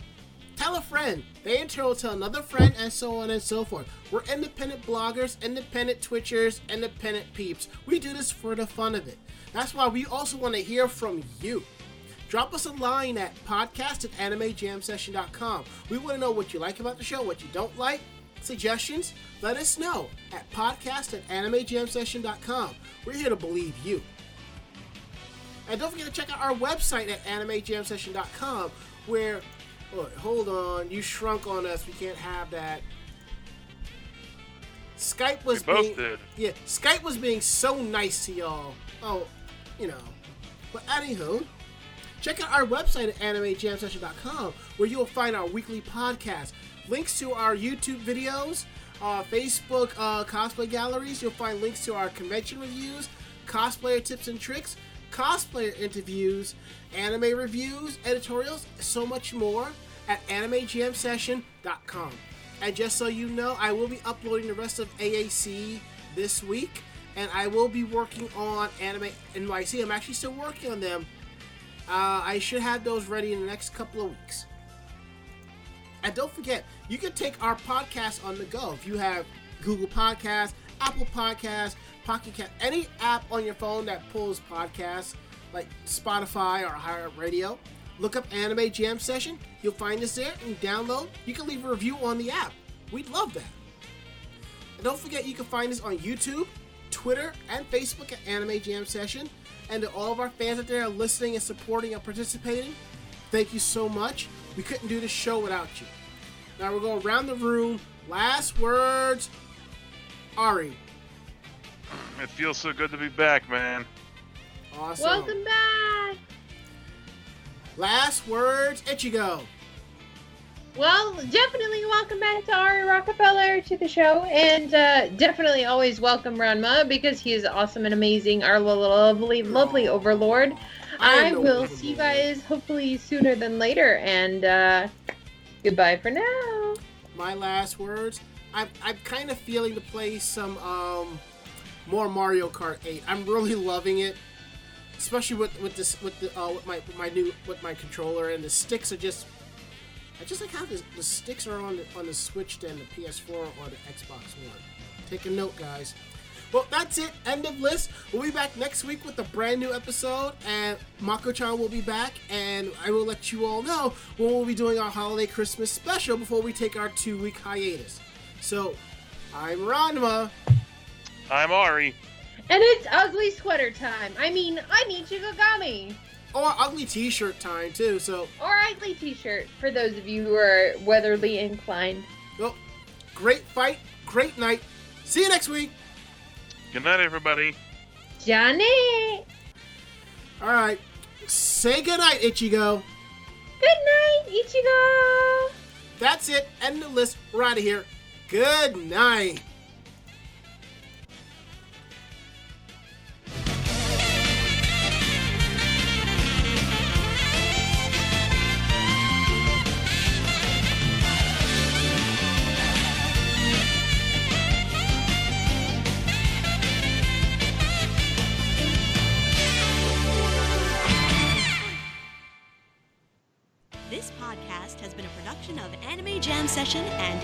Speaker 2: tell a friend. They in turn will tell another friend, and so on and so forth. We're independent bloggers, independent Twitchers, independent peeps. We do this for the fun of it. That's why we also want to hear from you. Drop us a line at podcast at animejamsession.com. We want to know what you like about the show, what you don't like, suggestions. Let us know at podcast at animejamsession.com. We're here to believe you. And don't forget to check out our website at animejamsession.com where oh, hold on, you shrunk on us. We can't have that. Skype
Speaker 3: We
Speaker 2: was
Speaker 3: both
Speaker 2: being
Speaker 3: did.
Speaker 2: yeah, Skype was being so nice to y'all. Oh, you know. But anywho, check out our website at animejamsession.com where you'll find our weekly podcast, links to our YouTube videos, uh, Facebook uh, cosplay galleries. You'll find links to our convention reviews, cosplayer tips and tricks, cosplayer interviews, anime reviews, editorials, so much more at animejamsession.com. And just so you know, I will be uploading the rest of AAC this week, and I will be working on Anime NYC. I'm actually still working on them. Uh, I should have those ready in the next couple of weeks. And don't forget, you can take our podcast on the go. If you have Google Podcasts, Apple Podcasts, Pocket Cast, any app on your phone that pulls podcasts, like Spotify or iHeartRadio, look up Anime Jam Session. You'll find us there and download. You can leave a review on the app. We'd love that. And don't forget, you can find us on YouTube, Twitter, and Facebook at Anime Jam Session. And to all of our fans out there listening and supporting and participating, thank you so much. We couldn't do this show without you. Now we're going around the room. Last words, Ari.
Speaker 3: It feels so good to be back, man.
Speaker 2: Awesome.
Speaker 4: Welcome back.
Speaker 2: Last words, Ichigo.
Speaker 4: Well, definitely welcome back to Ari Rockefeller to the show, and uh, definitely always welcome Ranma because he is awesome and amazing, our lo- lovely, lovely overlord.
Speaker 2: I
Speaker 4: I, will
Speaker 2: overlord.
Speaker 4: see you guys hopefully sooner than later, and uh, goodbye for now.
Speaker 2: My last words. I'm, I'm kind of feeling to play some um, more Mario Kart 8. I'm really loving it, especially with with this with the uh, with my with my new with my controller and the sticks are just. I just like how the, the sticks are on the on the Switch and the PS4 or the Xbox One. Take a note, guys. Well, that's it. End of list. We'll be back next week with a brand new episode, and Mako-chan will be back, and I will let you all know when we'll be doing our holiday Christmas special before we take our two-week hiatus. So, I'm Ranma.
Speaker 3: I'm Ari.
Speaker 4: And it's ugly sweater time. I mean, I'm Ichigogami.
Speaker 2: Or ugly T-shirt time too. So,
Speaker 4: Or ugly t-shirt for those of you who are weatherly inclined.
Speaker 2: well, great fight, great night. See you next week.
Speaker 3: Good night, everybody.
Speaker 4: Johnny!
Speaker 2: All right, say goodnight, Ichigo.
Speaker 4: Good night, Ichigo!
Speaker 2: That's it. End the list. We're out of here. Good night.